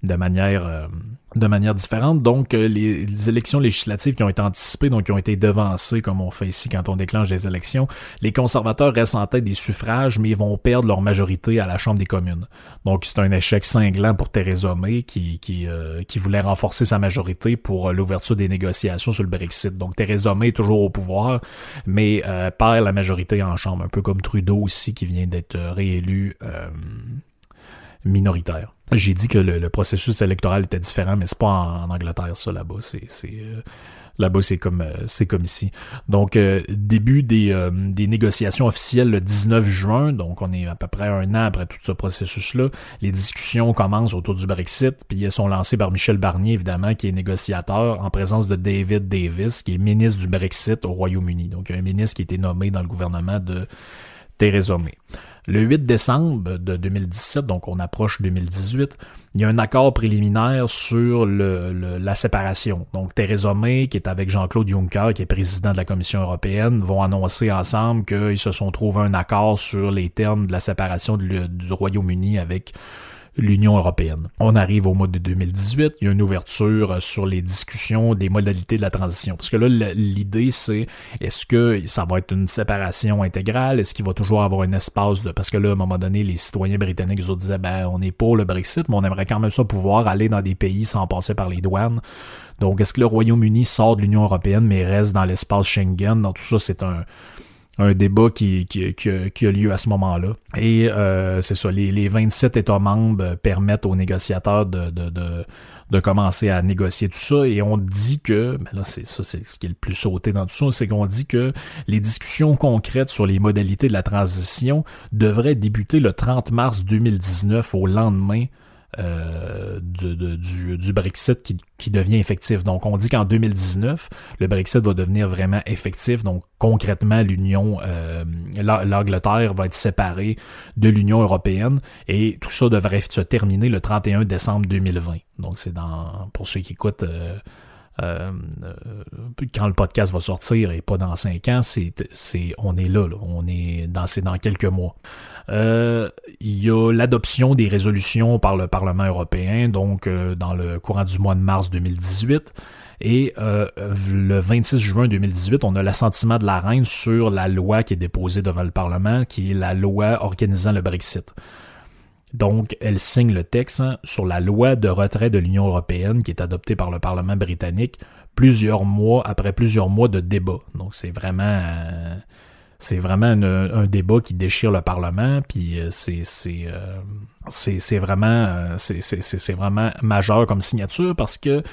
de manière euh, de manière différente. Donc, euh, les, élections législatives qui ont été anticipées, donc qui ont été devancées, comme on fait ici quand on déclenche des élections, les conservateurs restent en tête des suffrages, mais ils vont perdre leur majorité à la Chambre des communes. Donc, c'est un échec cinglant pour Theresa May, qui, qui, euh, qui voulait renforcer sa majorité pour l'ouverture des négociations sur le Brexit. Donc, Theresa May est toujours au pouvoir, mais perd la majorité en Chambre, un peu comme Trudeau aussi, qui vient d'être réélu minoritaire. J'ai dit que le, processus électoral était différent, mais c'est pas en, Angleterre, ça, là-bas. C'est, euh, là-bas, c'est comme, euh, c'est comme ici. Donc, euh, début des, des négociations officielles le 19 juin, donc on est à peu près un an après tout ce processus-là. Les discussions commencent autour du Brexit, puis elles sont lancées par Michel Barnier, évidemment, qui est négociateur, en présence de David Davis, qui est ministre du Brexit au Royaume-Uni. Donc, un ministre qui a été nommé dans le gouvernement de Theresa May. Le 8 décembre de 2017, donc on approche 2018, il y a un accord préliminaire sur la séparation. Donc Theresa May, qui est avec Jean-Claude Juncker, qui est président de la Commission européenne, vont annoncer ensemble qu'ils se sont trouvés un accord sur les termes de la séparation du Royaume-Uni avec l'Union européenne. On arrive au mois de 2018, il y a une ouverture euh, sur les discussions des modalités de la transition. Parce que là, l'idée, c'est est-ce que ça va être une séparation intégrale? Est-ce qu'il va toujours avoir un espace de... Parce que là, à un moment donné, les citoyens britanniques, ils disaient, ben, on est pour le Brexit, mais on aimerait quand même ça pouvoir aller dans des pays sans passer par les douanes. Donc, est-ce que le Royaume-Uni sort de l'Union européenne, mais reste dans l'espace Schengen? Donc, tout ça, c'est un un débat qui, qui, qui, a lieu à ce moment-là. Et euh, c'est ça, les, les 27 États membres permettent aux négociateurs de, de, de, de, commencer à négocier tout ça. Et on dit que, mais là c'est ça, c'est ce qui est le plus sauté dans tout ça, c'est qu'on dit que les discussions concrètes sur les modalités de la transition devraient débuter le 30 mars 2019 au lendemain euh, du, Brexit qui, devient effectif. Donc, on dit qu'en 2019, le Brexit va devenir vraiment effectif. Donc, concrètement, l'Union, euh, l'Angleterre va être séparée de l'Union européenne et tout ça devrait se terminer le 31 décembre 2020. Donc, c'est dans, pour ceux qui écoutent, euh, quand le podcast va sortir et pas dans cinq ans, c'est, c'est, on est là, là, on est dans, c'est dans quelques mois. Euh, il y a l'adoption des résolutions par le Parlement européen, donc euh, dans le courant du mois de mars 2018. Et euh, le 26 juin 2018, on a l'assentiment de la reine sur la loi qui est déposée devant le Parlement, qui est la loi organisant le Brexit. Donc, elle signe le texte hein, sur la loi de retrait de l'Union européenne qui est adoptée par le Parlement britannique plusieurs mois après plusieurs mois de débat. Donc, c'est vraiment c'est vraiment un débat qui déchire le Parlement, puis euh, c'est, c'est, euh, c'est vraiment euh, c'est vraiment majeur comme signature parce que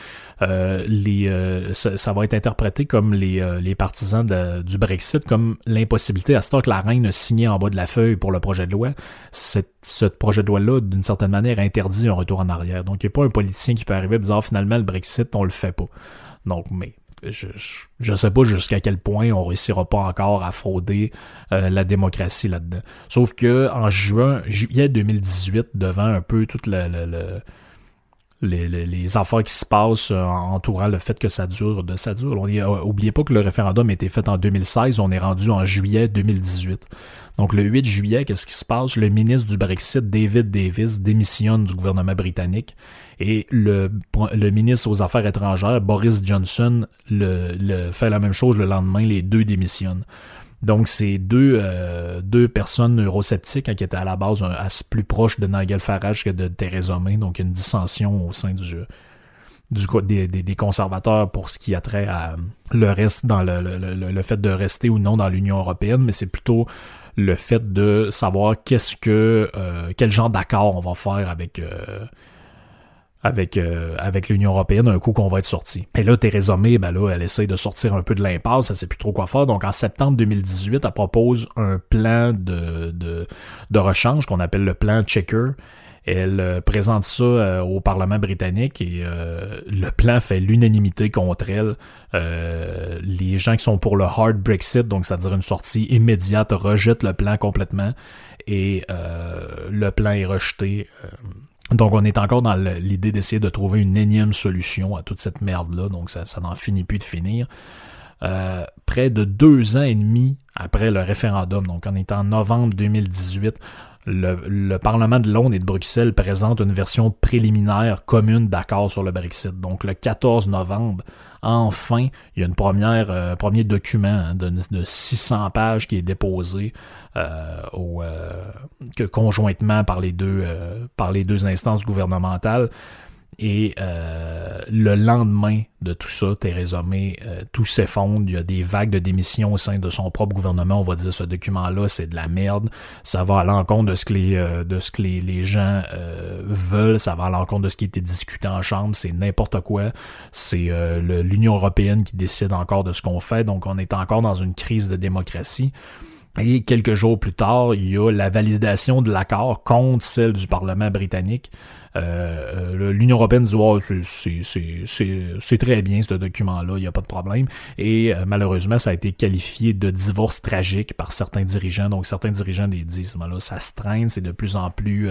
euh, les euh, ça, va être interprété comme les, les partisans du Brexit comme l'impossibilité à ce temps que la reine a signé en bas de la feuille pour le projet de loi. ce projet de loi-là, d'une certaine manière, interdit un retour en arrière. Donc, il n'y a pas un politicien qui peut arriver dire ah, finalement le Brexit, on le fait pas. Donc, mais je, je, sais pas jusqu'à quel point on réussira pas encore à frauder euh, la démocratie là-dedans. Sauf que en juin, juillet 2018, devant un peu toute les, affaires qui se passent euh, entourant le fait que ça dure, de ça dure. On euh, pas que le référendum a été fait en 2016, on est rendu en juillet 2018. Donc le 8 juillet, qu'est-ce qui se passe? Le ministre du Brexit, David Davis, démissionne du gouvernement britannique et le, le ministre aux Affaires étrangères, Boris Johnson, le, le, fait la même chose le lendemain, les deux démissionnent. Donc, c'est deux, euh, deux personnes eurosceptiques hein, qui étaient à la base assez plus proches de Nigel Farage que de Theresa May. Donc, une dissension au sein du, du des, des, conservateurs pour ce qui a trait à le reste dans le, le, le fait de rester ou non dans l'Union européenne, mais c'est plutôt le fait de savoir qu'est-ce que euh, quel genre d'accord on va faire avec euh, avec, euh, avec l'Union européenne un coup qu'on va être sorti. Et là, Theresa May, ben là, elle essaye de sortir un peu de l'impasse, elle sait plus trop quoi faire. Donc en septembre 2018, elle propose un plan de, de, de rechange qu'on appelle le plan Checker. Elle euh, présente ça euh, au Parlement britannique et le plan fait l'unanimité contre elle. les gens qui sont pour le hard Brexit, donc c'est-à-dire une sortie immédiate, rejettent le plan complètement et le plan est rejeté. Donc on est encore dans l'idée d'essayer de trouver une énième solution à toute cette merde-là, donc ça, ça n'en finit plus de finir. Euh, près de deux ans et demi après le référendum, donc on est en novembre 2018, le, Parlement de Londres et de Bruxelles présente une version préliminaire commune d'accord sur le Brexit. Donc le 14 novembre, enfin, il y a une première euh, premier document hein, de, de, 600 pages qui est déposé euh, euh, que conjointement par les deux par les deux instances gouvernementales. Et euh, le lendemain de tout ça, Theresa May, euh, tout s'effondre. Il y a des vagues de démissions au sein de son propre gouvernement. On va dire ce document-là, c'est de la merde. Ça va à l'encontre de ce que les, euh, de ce que les, les gens veulent. Ça va à l'encontre de ce qui était discuté en chambre. C'est n'importe quoi. C'est l'Union européenne qui décide encore de ce qu'on fait. Donc, on est encore dans une crise de démocratie. Et quelques jours plus tard, il y a la validation de l'accord contre celle du Parlement britannique. Euh, euh, L'Union européenne dit oh, c'est très bien ce document-là, il n'y a pas de problème. Et euh, malheureusement, ça a été qualifié de divorce tragique par certains dirigeants. Donc certains dirigeants disent là, ça se traîne, c'est de plus en plus,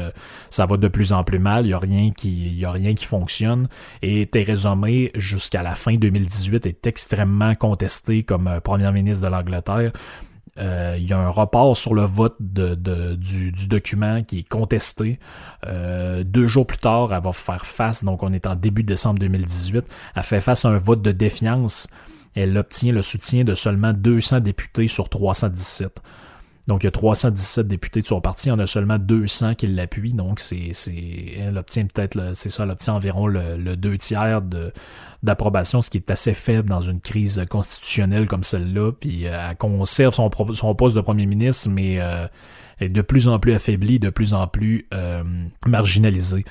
ça va de plus en plus mal. Il y a rien qui, a rien qui fonctionne. Et Theresa May, jusqu'à la fin 2018, est extrêmement contestée comme première ministre de l'Angleterre. Euh, il y a un report sur le vote du, document qui est contesté. Euh, deux jours plus tard, elle va faire face, donc on est en début décembre 2018, elle fait face à un vote de défiance. Elle obtient le soutien de seulement 200 députés sur 317. Donc, il y a 317 députés de son parti, il y en a seulement 200 qui l'appuient. Donc, c'est, elle obtient peut-être, c'est ça, elle obtient environ le, deux tiers de, d'approbation, ce qui est assez faible dans une crise constitutionnelle comme celle-là. Puis, euh, elle conserve son, son poste de premier ministre, mais euh, est de plus en plus affaiblie, de plus en plus euh, marginalisée.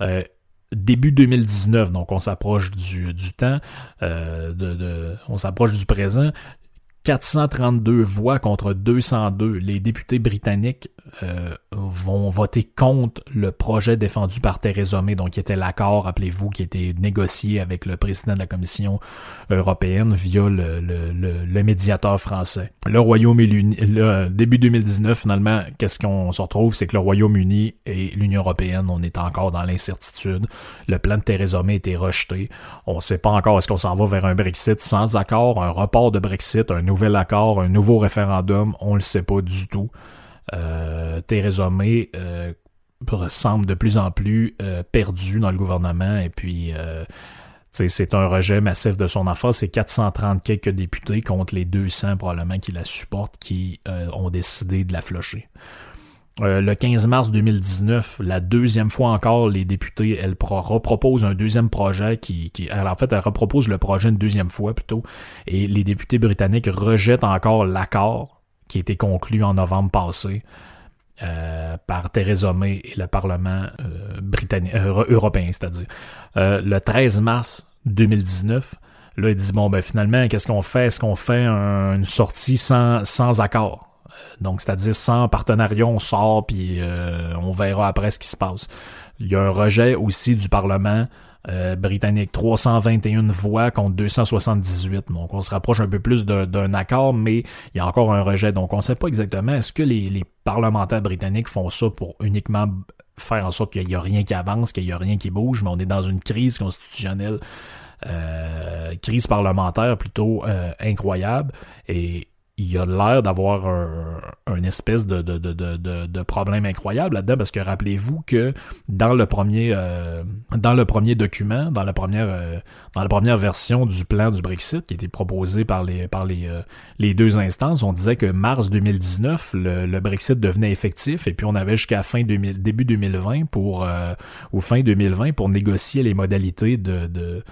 Euh, début 2019, donc on s'approche du, du temps, de, de, on s'approche du présent. 432 voix contre 202. Les députés britanniques euh, vont voter contre le projet défendu par Theresa May, donc qui était l'accord, rappelez-vous, qui était négocié avec le président de la Commission européenne via le, médiateur français. Le Royaume-Uni, début 2019, finalement, qu'est-ce qu'on se retrouve, c'est que le Royaume-Uni et l'Union européenne, on est encore dans l'incertitude. Le plan de Theresa May a été rejeté. On ne sait pas encore est-ce qu'on s'en va vers un Brexit sans accord, un report de Brexit, un nouvel accord, un nouveau référendum, on le sait pas du tout. Euh, Theresa May euh, semble de plus en plus euh, perdue dans le gouvernement et puis c'est un rejet massif de son affaire. C'est 430 quelques députés contre les 200 probablement qui la supportent qui ont décidé de la flocher. le 15 mars 2019, la deuxième fois encore, les députés, elle reproposent un deuxième projet qui, qui en fait, elle repropose le projet une deuxième fois plutôt, et les députés britanniques rejettent encore l'accord qui a été conclu en novembre passé. Euh, par Theresa May et le Parlement britannique, européen, c'est-à-dire. le 13 mars 2019, là, il dit, bon, ben finalement, qu'est-ce qu'on fait? Est-ce qu'on fait une sortie sans, sans accord? Donc, c'est-à-dire sans partenariat, on sort, puis on verra après ce qui se passe. Il y a un rejet aussi du Parlement euh, britannique. 321 voix contre 278. Donc on se rapproche un peu plus d'un accord, mais il y a encore un rejet. Donc on ne sait pas exactement est-ce que les, parlementaires britanniques font ça pour uniquement faire en sorte qu'il n'y a rien qui avance, qu'il n'y a rien qui bouge, mais on est dans une crise constitutionnelle, euh, crise parlementaire plutôt euh, incroyable. Et il a l'air d'avoir un, espèce de, de, de, de, problème incroyable là-dedans parce que rappelez-vous que dans le premier euh, dans le premier document, dans la première euh, dans la première version du plan du Brexit qui était proposé par les par les, euh, les deux instances, on disait que mars 2019 le, Brexit devenait effectif et puis on avait jusqu'à fin 2000, début 2020 pour ou fin 2020 pour négocier les modalités de, de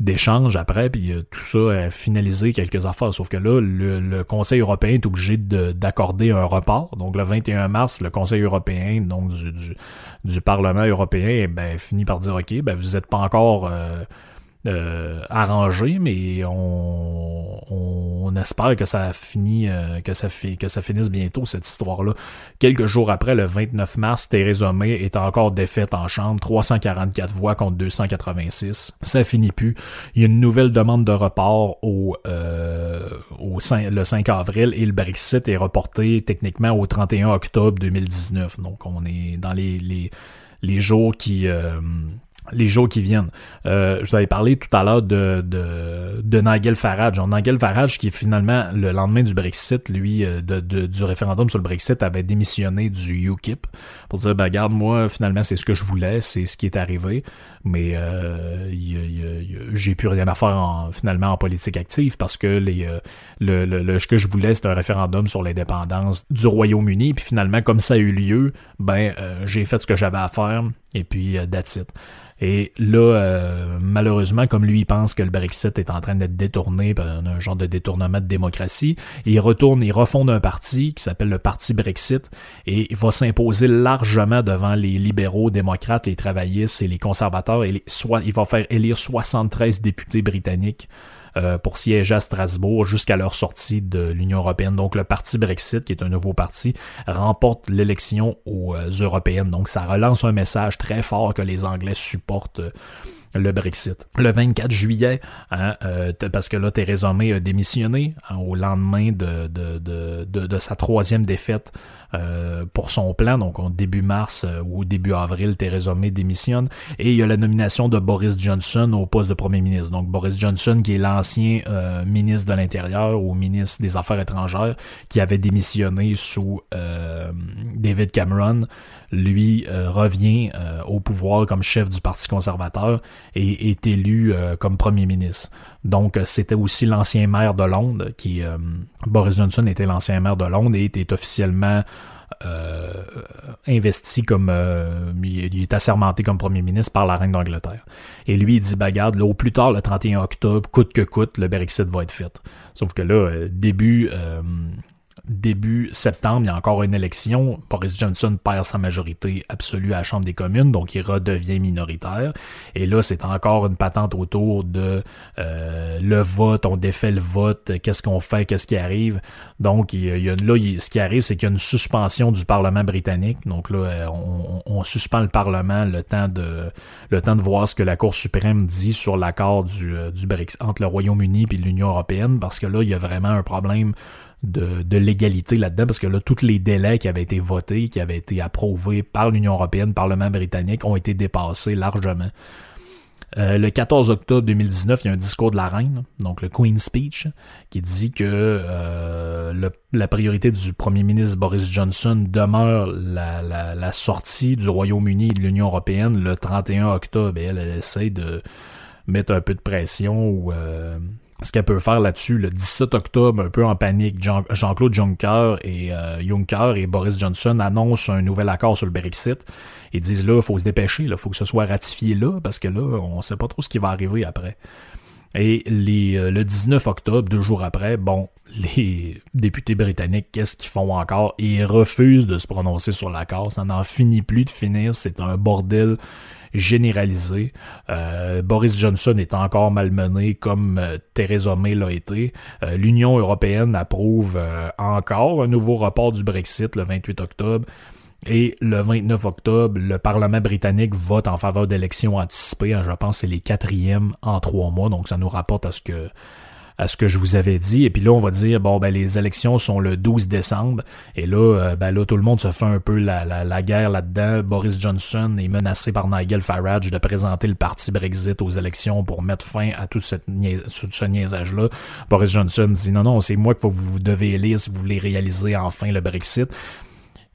d'échanges après, puis euh, tout ça a finalisé quelques affaires. Sauf que là, le, Conseil européen est obligé d'accorder un report. Donc le 21 mars, le Conseil européen, donc du, du, Parlement européen, eh ben, finit par dire OK, ben vous n'êtes pas encore euh, euh, arrangé, mais on, on, espère que ça finit, euh, que ça fait, que ça finisse bientôt cette histoire-là. Quelques jours après, le 29 mars, Theresa May est encore défaite en chambre, 344 voix contre 286. Ça finit plus. Il y a une nouvelle demande de report au, euh, au 5, le 5 avril et le Brexit est reporté techniquement au 31 octobre 2019. Donc on est dans les, les, les jours qui les jours qui viennent. Euh, je vous avais parlé tout à l'heure de, de, de Nigel Farage. Nigel Farage, qui est finalement le lendemain du Brexit, lui, euh, du référendum sur le Brexit, avait démissionné du UKIP pour dire, ben garde, moi, finalement, c'est ce que je voulais, c'est ce qui est arrivé, mais euh, j'ai plus rien à faire en, finalement en politique active parce que euh, le, le, ce que je voulais, c'était un référendum sur l'indépendance du Royaume-Uni, puis finalement, comme ça a eu lieu, ben j'ai fait ce que j'avais à faire, et puis that's it. Et là, euh, malheureusement, comme lui, il pense que le Brexit est en train d'être détourné par un, genre de détournement de démocratie, il retourne, il refonde un parti qui s'appelle le Parti Brexit et il va s'imposer largement devant les libéraux, démocrates, les travaillistes et les conservateurs. Et soit, il va faire élire 73 députés britanniques euh, pour siéger à Strasbourg jusqu'à leur sortie de l'Union européenne. Donc le parti Brexit, qui est un nouveau parti, remporte l'élection aux euh, européennes. Donc ça relance un message très fort que les Anglais supportent euh, le Brexit. Le 24 juillet, hein, parce que là, Theresa May a démissionné hein, au lendemain de, de, de, de, sa troisième défaite euh, pour son plan. Donc, en début mars euh, ou début avril, Theresa May démissionne. Et il y a la nomination de Boris Johnson au poste de premier ministre. Donc, Boris Johnson, qui est l'ancien euh, ministre de l'Intérieur ou ministre des Affaires étrangères, qui avait démissionné sous David Cameron, lui revient au pouvoir comme chef du Parti conservateur et est élu comme premier ministre. Donc, c'était aussi l'ancien maire de Londres, qui Boris Johnson était l'ancien maire de Londres et était officiellement euh, investi comme euh, il est assermenté comme premier ministre par la reine d'Angleterre. Et lui, il dit bagarre, là, au plus tard, le 31 octobre, coûte que coûte, le Brexit va être fait. Sauf que là, euh, début septembre, il y a encore une élection. Boris Johnson perd sa majorité absolue à la Chambre des communes, donc il redevient minoritaire. Et là, c'est encore une patente autour de euh, le vote, on défait le vote, qu'est-ce qu'on fait, qu'est-ce qui arrive. Donc, il y a, là, ce qui arrive, c'est qu'il y a une suspension du Parlement britannique. Donc là, euh, on, suspend le Parlement le temps de le temps de voir ce que la Cour suprême dit sur l'accord du, euh, du Brexit entre le Royaume-Uni et l'Union européenne, parce que là, il y a vraiment un problème de, l'égalité là-dedans, parce que là, tous les délais qui avaient été votés, qui avaient été approuvés par l'Union européenne, Parlement britannique, ont été dépassés largement. Euh, le 14 octobre 2019, il y a un discours de la reine, donc le Queen's Speech, qui dit que euh, la priorité du premier ministre Boris Johnson demeure la, sortie du Royaume-Uni et de l'Union européenne le 31 octobre. Elle essaie de mettre un peu de pression ou euh, ce qu'elle peut faire là-dessus le 17 octobre, un peu en panique, Jean-Claude Juncker et euh, Juncker et Boris Johnson annoncent un nouvel accord sur le Brexit et disent là, il faut se dépêcher, il faut que ce soit ratifié là, parce que là, on sait pas trop ce qui va arriver après. Et les, euh, le 19 octobre, deux jours après, bon, les députés britanniques, qu'est-ce qu'ils font encore? Ils refusent de se prononcer sur l'accord. Ça n'en finit plus de finir. C'est un bordel généralisé. Euh, Boris Johnson est encore malmené comme euh, Theresa May l'a été. Euh, L'Union européenne approuve encore un nouveau report du Brexit le 28 octobre. Et le 29 octobre, le Parlement britannique vote en faveur d'élections anticipées. Je pense que c'est les quatrièmes en trois mois. Donc ça nous rapporte à ce que à ce que je vous avais dit. Et puis là, on va dire, bon, ben, les élections sont le 12 décembre. Et là, euh, ben, là, tout le monde se fait un peu la, la, la guerre là-dedans. Boris Johnson est menacé par Nigel Farage de présenter le parti Brexit aux élections pour mettre fin à tout, cette ce niaisage-là. Boris Johnson dit, non, non, c'est moi que vous devez élire si vous voulez réaliser enfin le Brexit.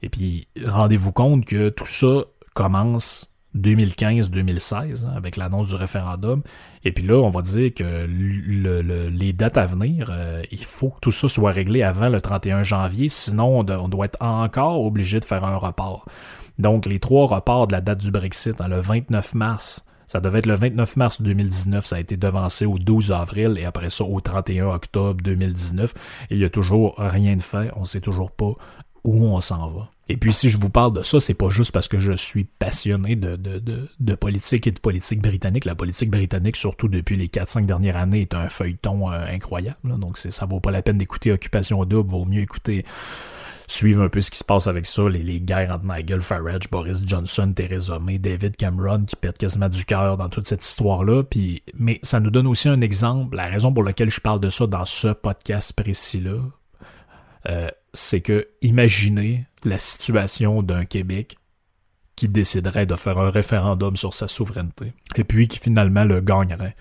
Et puis, rendez-vous compte que tout ça commence 2015-2016 hein, avec l'annonce du référendum. Et puis là, on va dire que les dates à venir, euh, il faut que tout ça soit réglé avant le 31 janvier, sinon on, doit être encore obligé de faire un report. Donc les trois reports de la date du Brexit, hein, le 29 mars, ça devait être le 29 mars 2019, ça a été devancé au 12 avril et après ça au 31 octobre 2019. Et il n'y a toujours rien de fait, on ne sait toujours pas où on s'en va. Et puis si je vous parle de ça, c'est pas juste parce que je suis passionné de, de, de, politique et de politique britannique. La politique britannique, surtout depuis les 4-5 dernières années, est un feuilleton euh, incroyable. Donc ça vaut pas la peine d'écouter Occupation Double, vaut mieux écouter suivre un peu ce qui se passe avec ça, les, guerres entre Nigel Farage, Boris Johnson, Theresa May, David Cameron qui pète quasiment du cœur dans toute cette histoire-là. Mais ça nous donne aussi un exemple, la raison pour laquelle je parle de ça dans ce podcast précis-là, euh, c'est que imaginez la situation d'un Québec qui déciderait de faire un référendum sur sa souveraineté, et puis qui finalement le gagnerait.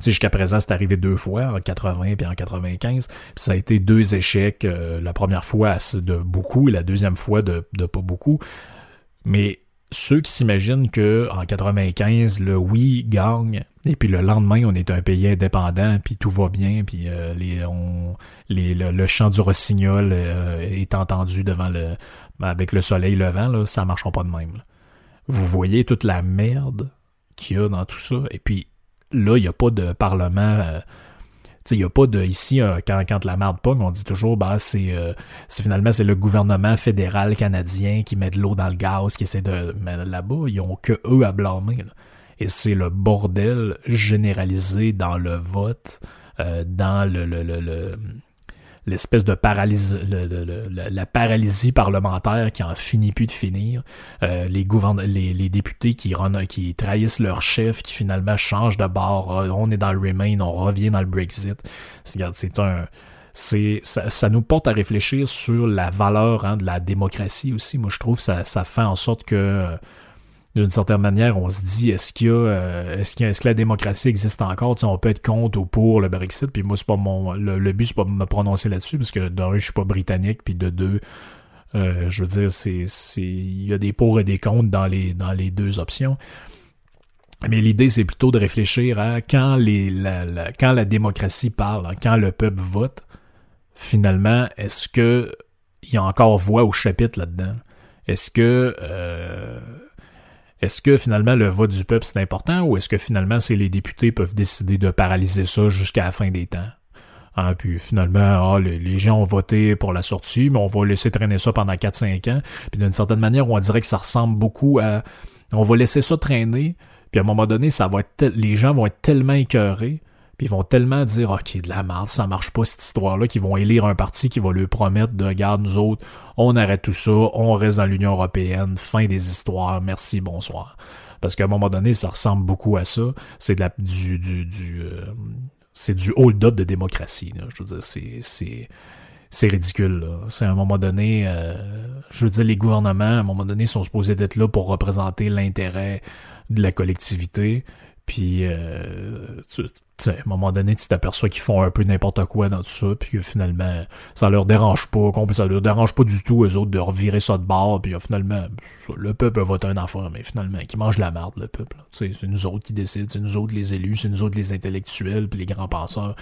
Tu jusqu'à présent, c'est arrivé deux fois, en 80 et en 95, puis ça a été deux échecs, euh, la première fois de beaucoup et la deuxième fois de pas beaucoup. Mais ceux qui s'imaginent que en 95 le oui gagne et puis le lendemain on est un pays indépendant puis tout va bien puis euh, les, on, les, le, chant du rossignol euh, est entendu devant le avec le soleil levant là ça marchera pas de même vous voyez toute la merde qu'il y a dans tout ça et puis là il y a pas de parlement euh, il n'y a pas de ici euh, quand, quand la merde pogne, on dit toujours bah c'est finalement c'est le gouvernement fédéral canadien qui met de l'eau dans le gaz, qui essaie de là-bas ils ont que eux à blâmer. Et c'est le bordel généralisé dans le vote, euh, dans le, le, l'espèce de paralysie, la paralysie parlementaire qui en finit plus de finir, euh, les, les, députés qui, trahissent leur chef, qui finalement changent de bord, euh, on est dans le Remain, on revient dans le Brexit. C'est un ça, ça, nous porte à réfléchir sur la valeur hein, de la démocratie aussi. Moi, je trouve que ça, ça fait en sorte que d'une certaine manière, on se dit est-ce qu'il y a, euh, est-ce, est-ce que la démocratie existe encore? On peut être contre ou pour le Brexit. Puis moi, c'est pas mon le, but, c'est pas de me prononcer là-dessus parce que d'un, je suis pas britannique, puis de deux, euh, je veux dire, c'est, c'est, il y a des pour et des contre dans les dans les deux options. Mais l'idée, c'est plutôt de réfléchir à quand les la, quand la démocratie parle, hein, quand le peuple vote, finalement, est-ce que il y a encore voix au chapitre là-dedans? Est-ce que euh, est-ce que finalement le vote du peuple c'est important ou est-ce que finalement c'est les députés peuvent décider de paralyser ça jusqu'à la fin des temps? Hein, puis finalement, ah, les, gens ont voté pour la sortie, mais on va laisser traîner ça pendant 4-5 ans. Puis d'une certaine manière, on dirait que ça ressemble beaucoup à... On va laisser ça traîner, puis à un moment donné, ça va être les gens vont être tellement écœurés puis ils vont tellement dire OK, de la merde, ça marche pas cette histoire-là, qu'ils vont élire un parti qui va leur promettre de regarde, nous autres, on arrête tout ça, on reste dans l'Union Européenne, fin des histoires, merci, bonsoir. Parce qu'à un moment donné, ça ressemble beaucoup à ça. C'est de la du du, du euh, c'est du hold-up de démocratie. Je veux dire, c'est c'est c'est ridicule. C'est à un moment donné, euh, je veux dire, les gouvernements, à un moment donné, sont supposés d'être là pour représenter l'intérêt de la collectivité. Puis, euh, à un moment donné, tu t'aperçois qu'ils font un peu n'importe quoi dans tout ça, puis que finalement, ça leur dérange pas, ça leur dérange pas du tout, eux autres, de revirer ça de bord, puis finalement, le peuple vote un enfant, mais finalement, qui mange la merde, le peuple. C'est nous autres qui décident, c'est nous autres les élus, c'est nous autres les intellectuels, puis les grands penseurs,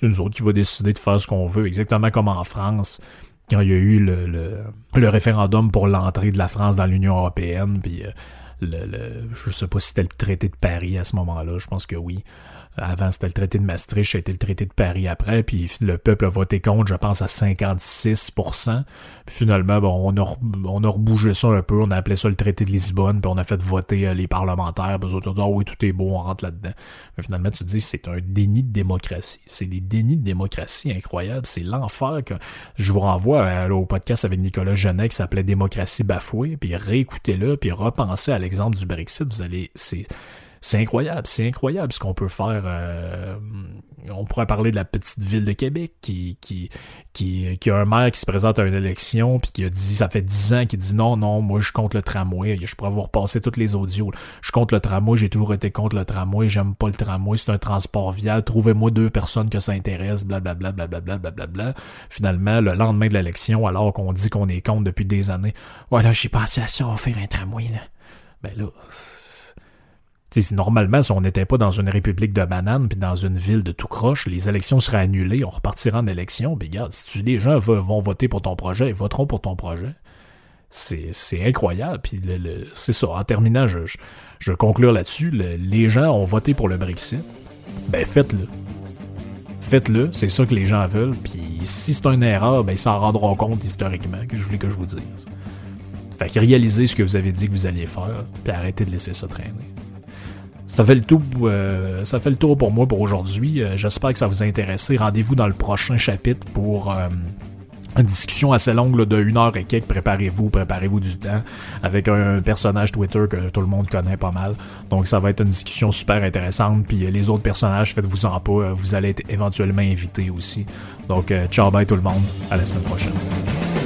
c'est nous autres qui va décider de faire ce qu'on veut, exactement comme en France quand il y a eu le, le, référendum pour l'entrée de la France dans l'Union européenne, puis euh, le, le, je sais pas si c'était le traité de Paris à ce moment-là, je pense que oui. Avant, c'était le traité de Maastricht, été le traité de Paris après, puis le peuple a voté contre, je pense, à 56%. Puis finalement, bon, on a, on a rebougé ça un peu, on a appelé ça le traité de Lisbonne, puis on a fait voter euh, les parlementaires, puis autres ont dit, ah oui, tout est beau, on rentre là-dedans. Mais finalement, tu te dis, c'est un déni de démocratie. C'est des dénis de démocratie incroyables. C'est l'enfer que je vous renvoie euh, au podcast avec Nicolas Genet qui s'appelait Démocratie bafouée, puis réécoutez-le, puis repensez à l'exemple du Brexit. Vous allez, c'est, c'est incroyable, c'est incroyable ce qu'on peut faire. Euh, on pourrait parler de la petite ville de Québec qui, qui, qui, qui a un maire qui se présente à une élection puis qui a dit, ça fait dix ans qu'il dit non, non, moi je compte le tramway. Je pourrais vous repasser toutes les audios. Je compte le tramway, j'ai toujours été contre le tramway, j'aime pas le tramway, c'est un transport vial. Trouvez-moi deux personnes que ça intéresse, blablabla, blablabla, blablabla. Finalement, le lendemain de l'élection, alors qu'on dit qu'on est contre depuis des années, voilà, j'ai pensé à ça, on va faire un tramway, là. Ben là, normalement, si on n'était pas dans une république de bananes puis dans une ville de tout croche, les élections seraient annulées, on repartira en élection. Puis regarde, si tu, les gens vont voter pour ton projet, ils voteront pour ton projet. C'est incroyable. Puis c'est ça. En terminant, je, je, conclure là-dessus. les gens ont voté pour le Brexit. Ben faites-le. Faites-le, c'est ça que les gens veulent. Puis si c'est une erreur, ben ils s'en rendront compte historiquement, que je voulais que je vous dise. Fait que réalisez ce que vous avez dit que vous alliez faire, puis arrêtez de laisser ça traîner. Ça fait le tour, euh, ça fait le tour pour moi pour aujourd'hui. Euh, j'espère que ça vous a intéressé. Rendez-vous dans le prochain chapitre pour euh, une discussion assez longue de une heure et quelques. Préparez-vous, préparez-vous du temps avec un, personnage Twitter que tout le monde connaît pas mal. Donc ça va être une discussion super intéressante. Puis les autres personnages, faites-vous en pas. Vous allez être éventuellement invités aussi. Donc ciao bye tout le monde. À la semaine prochaine.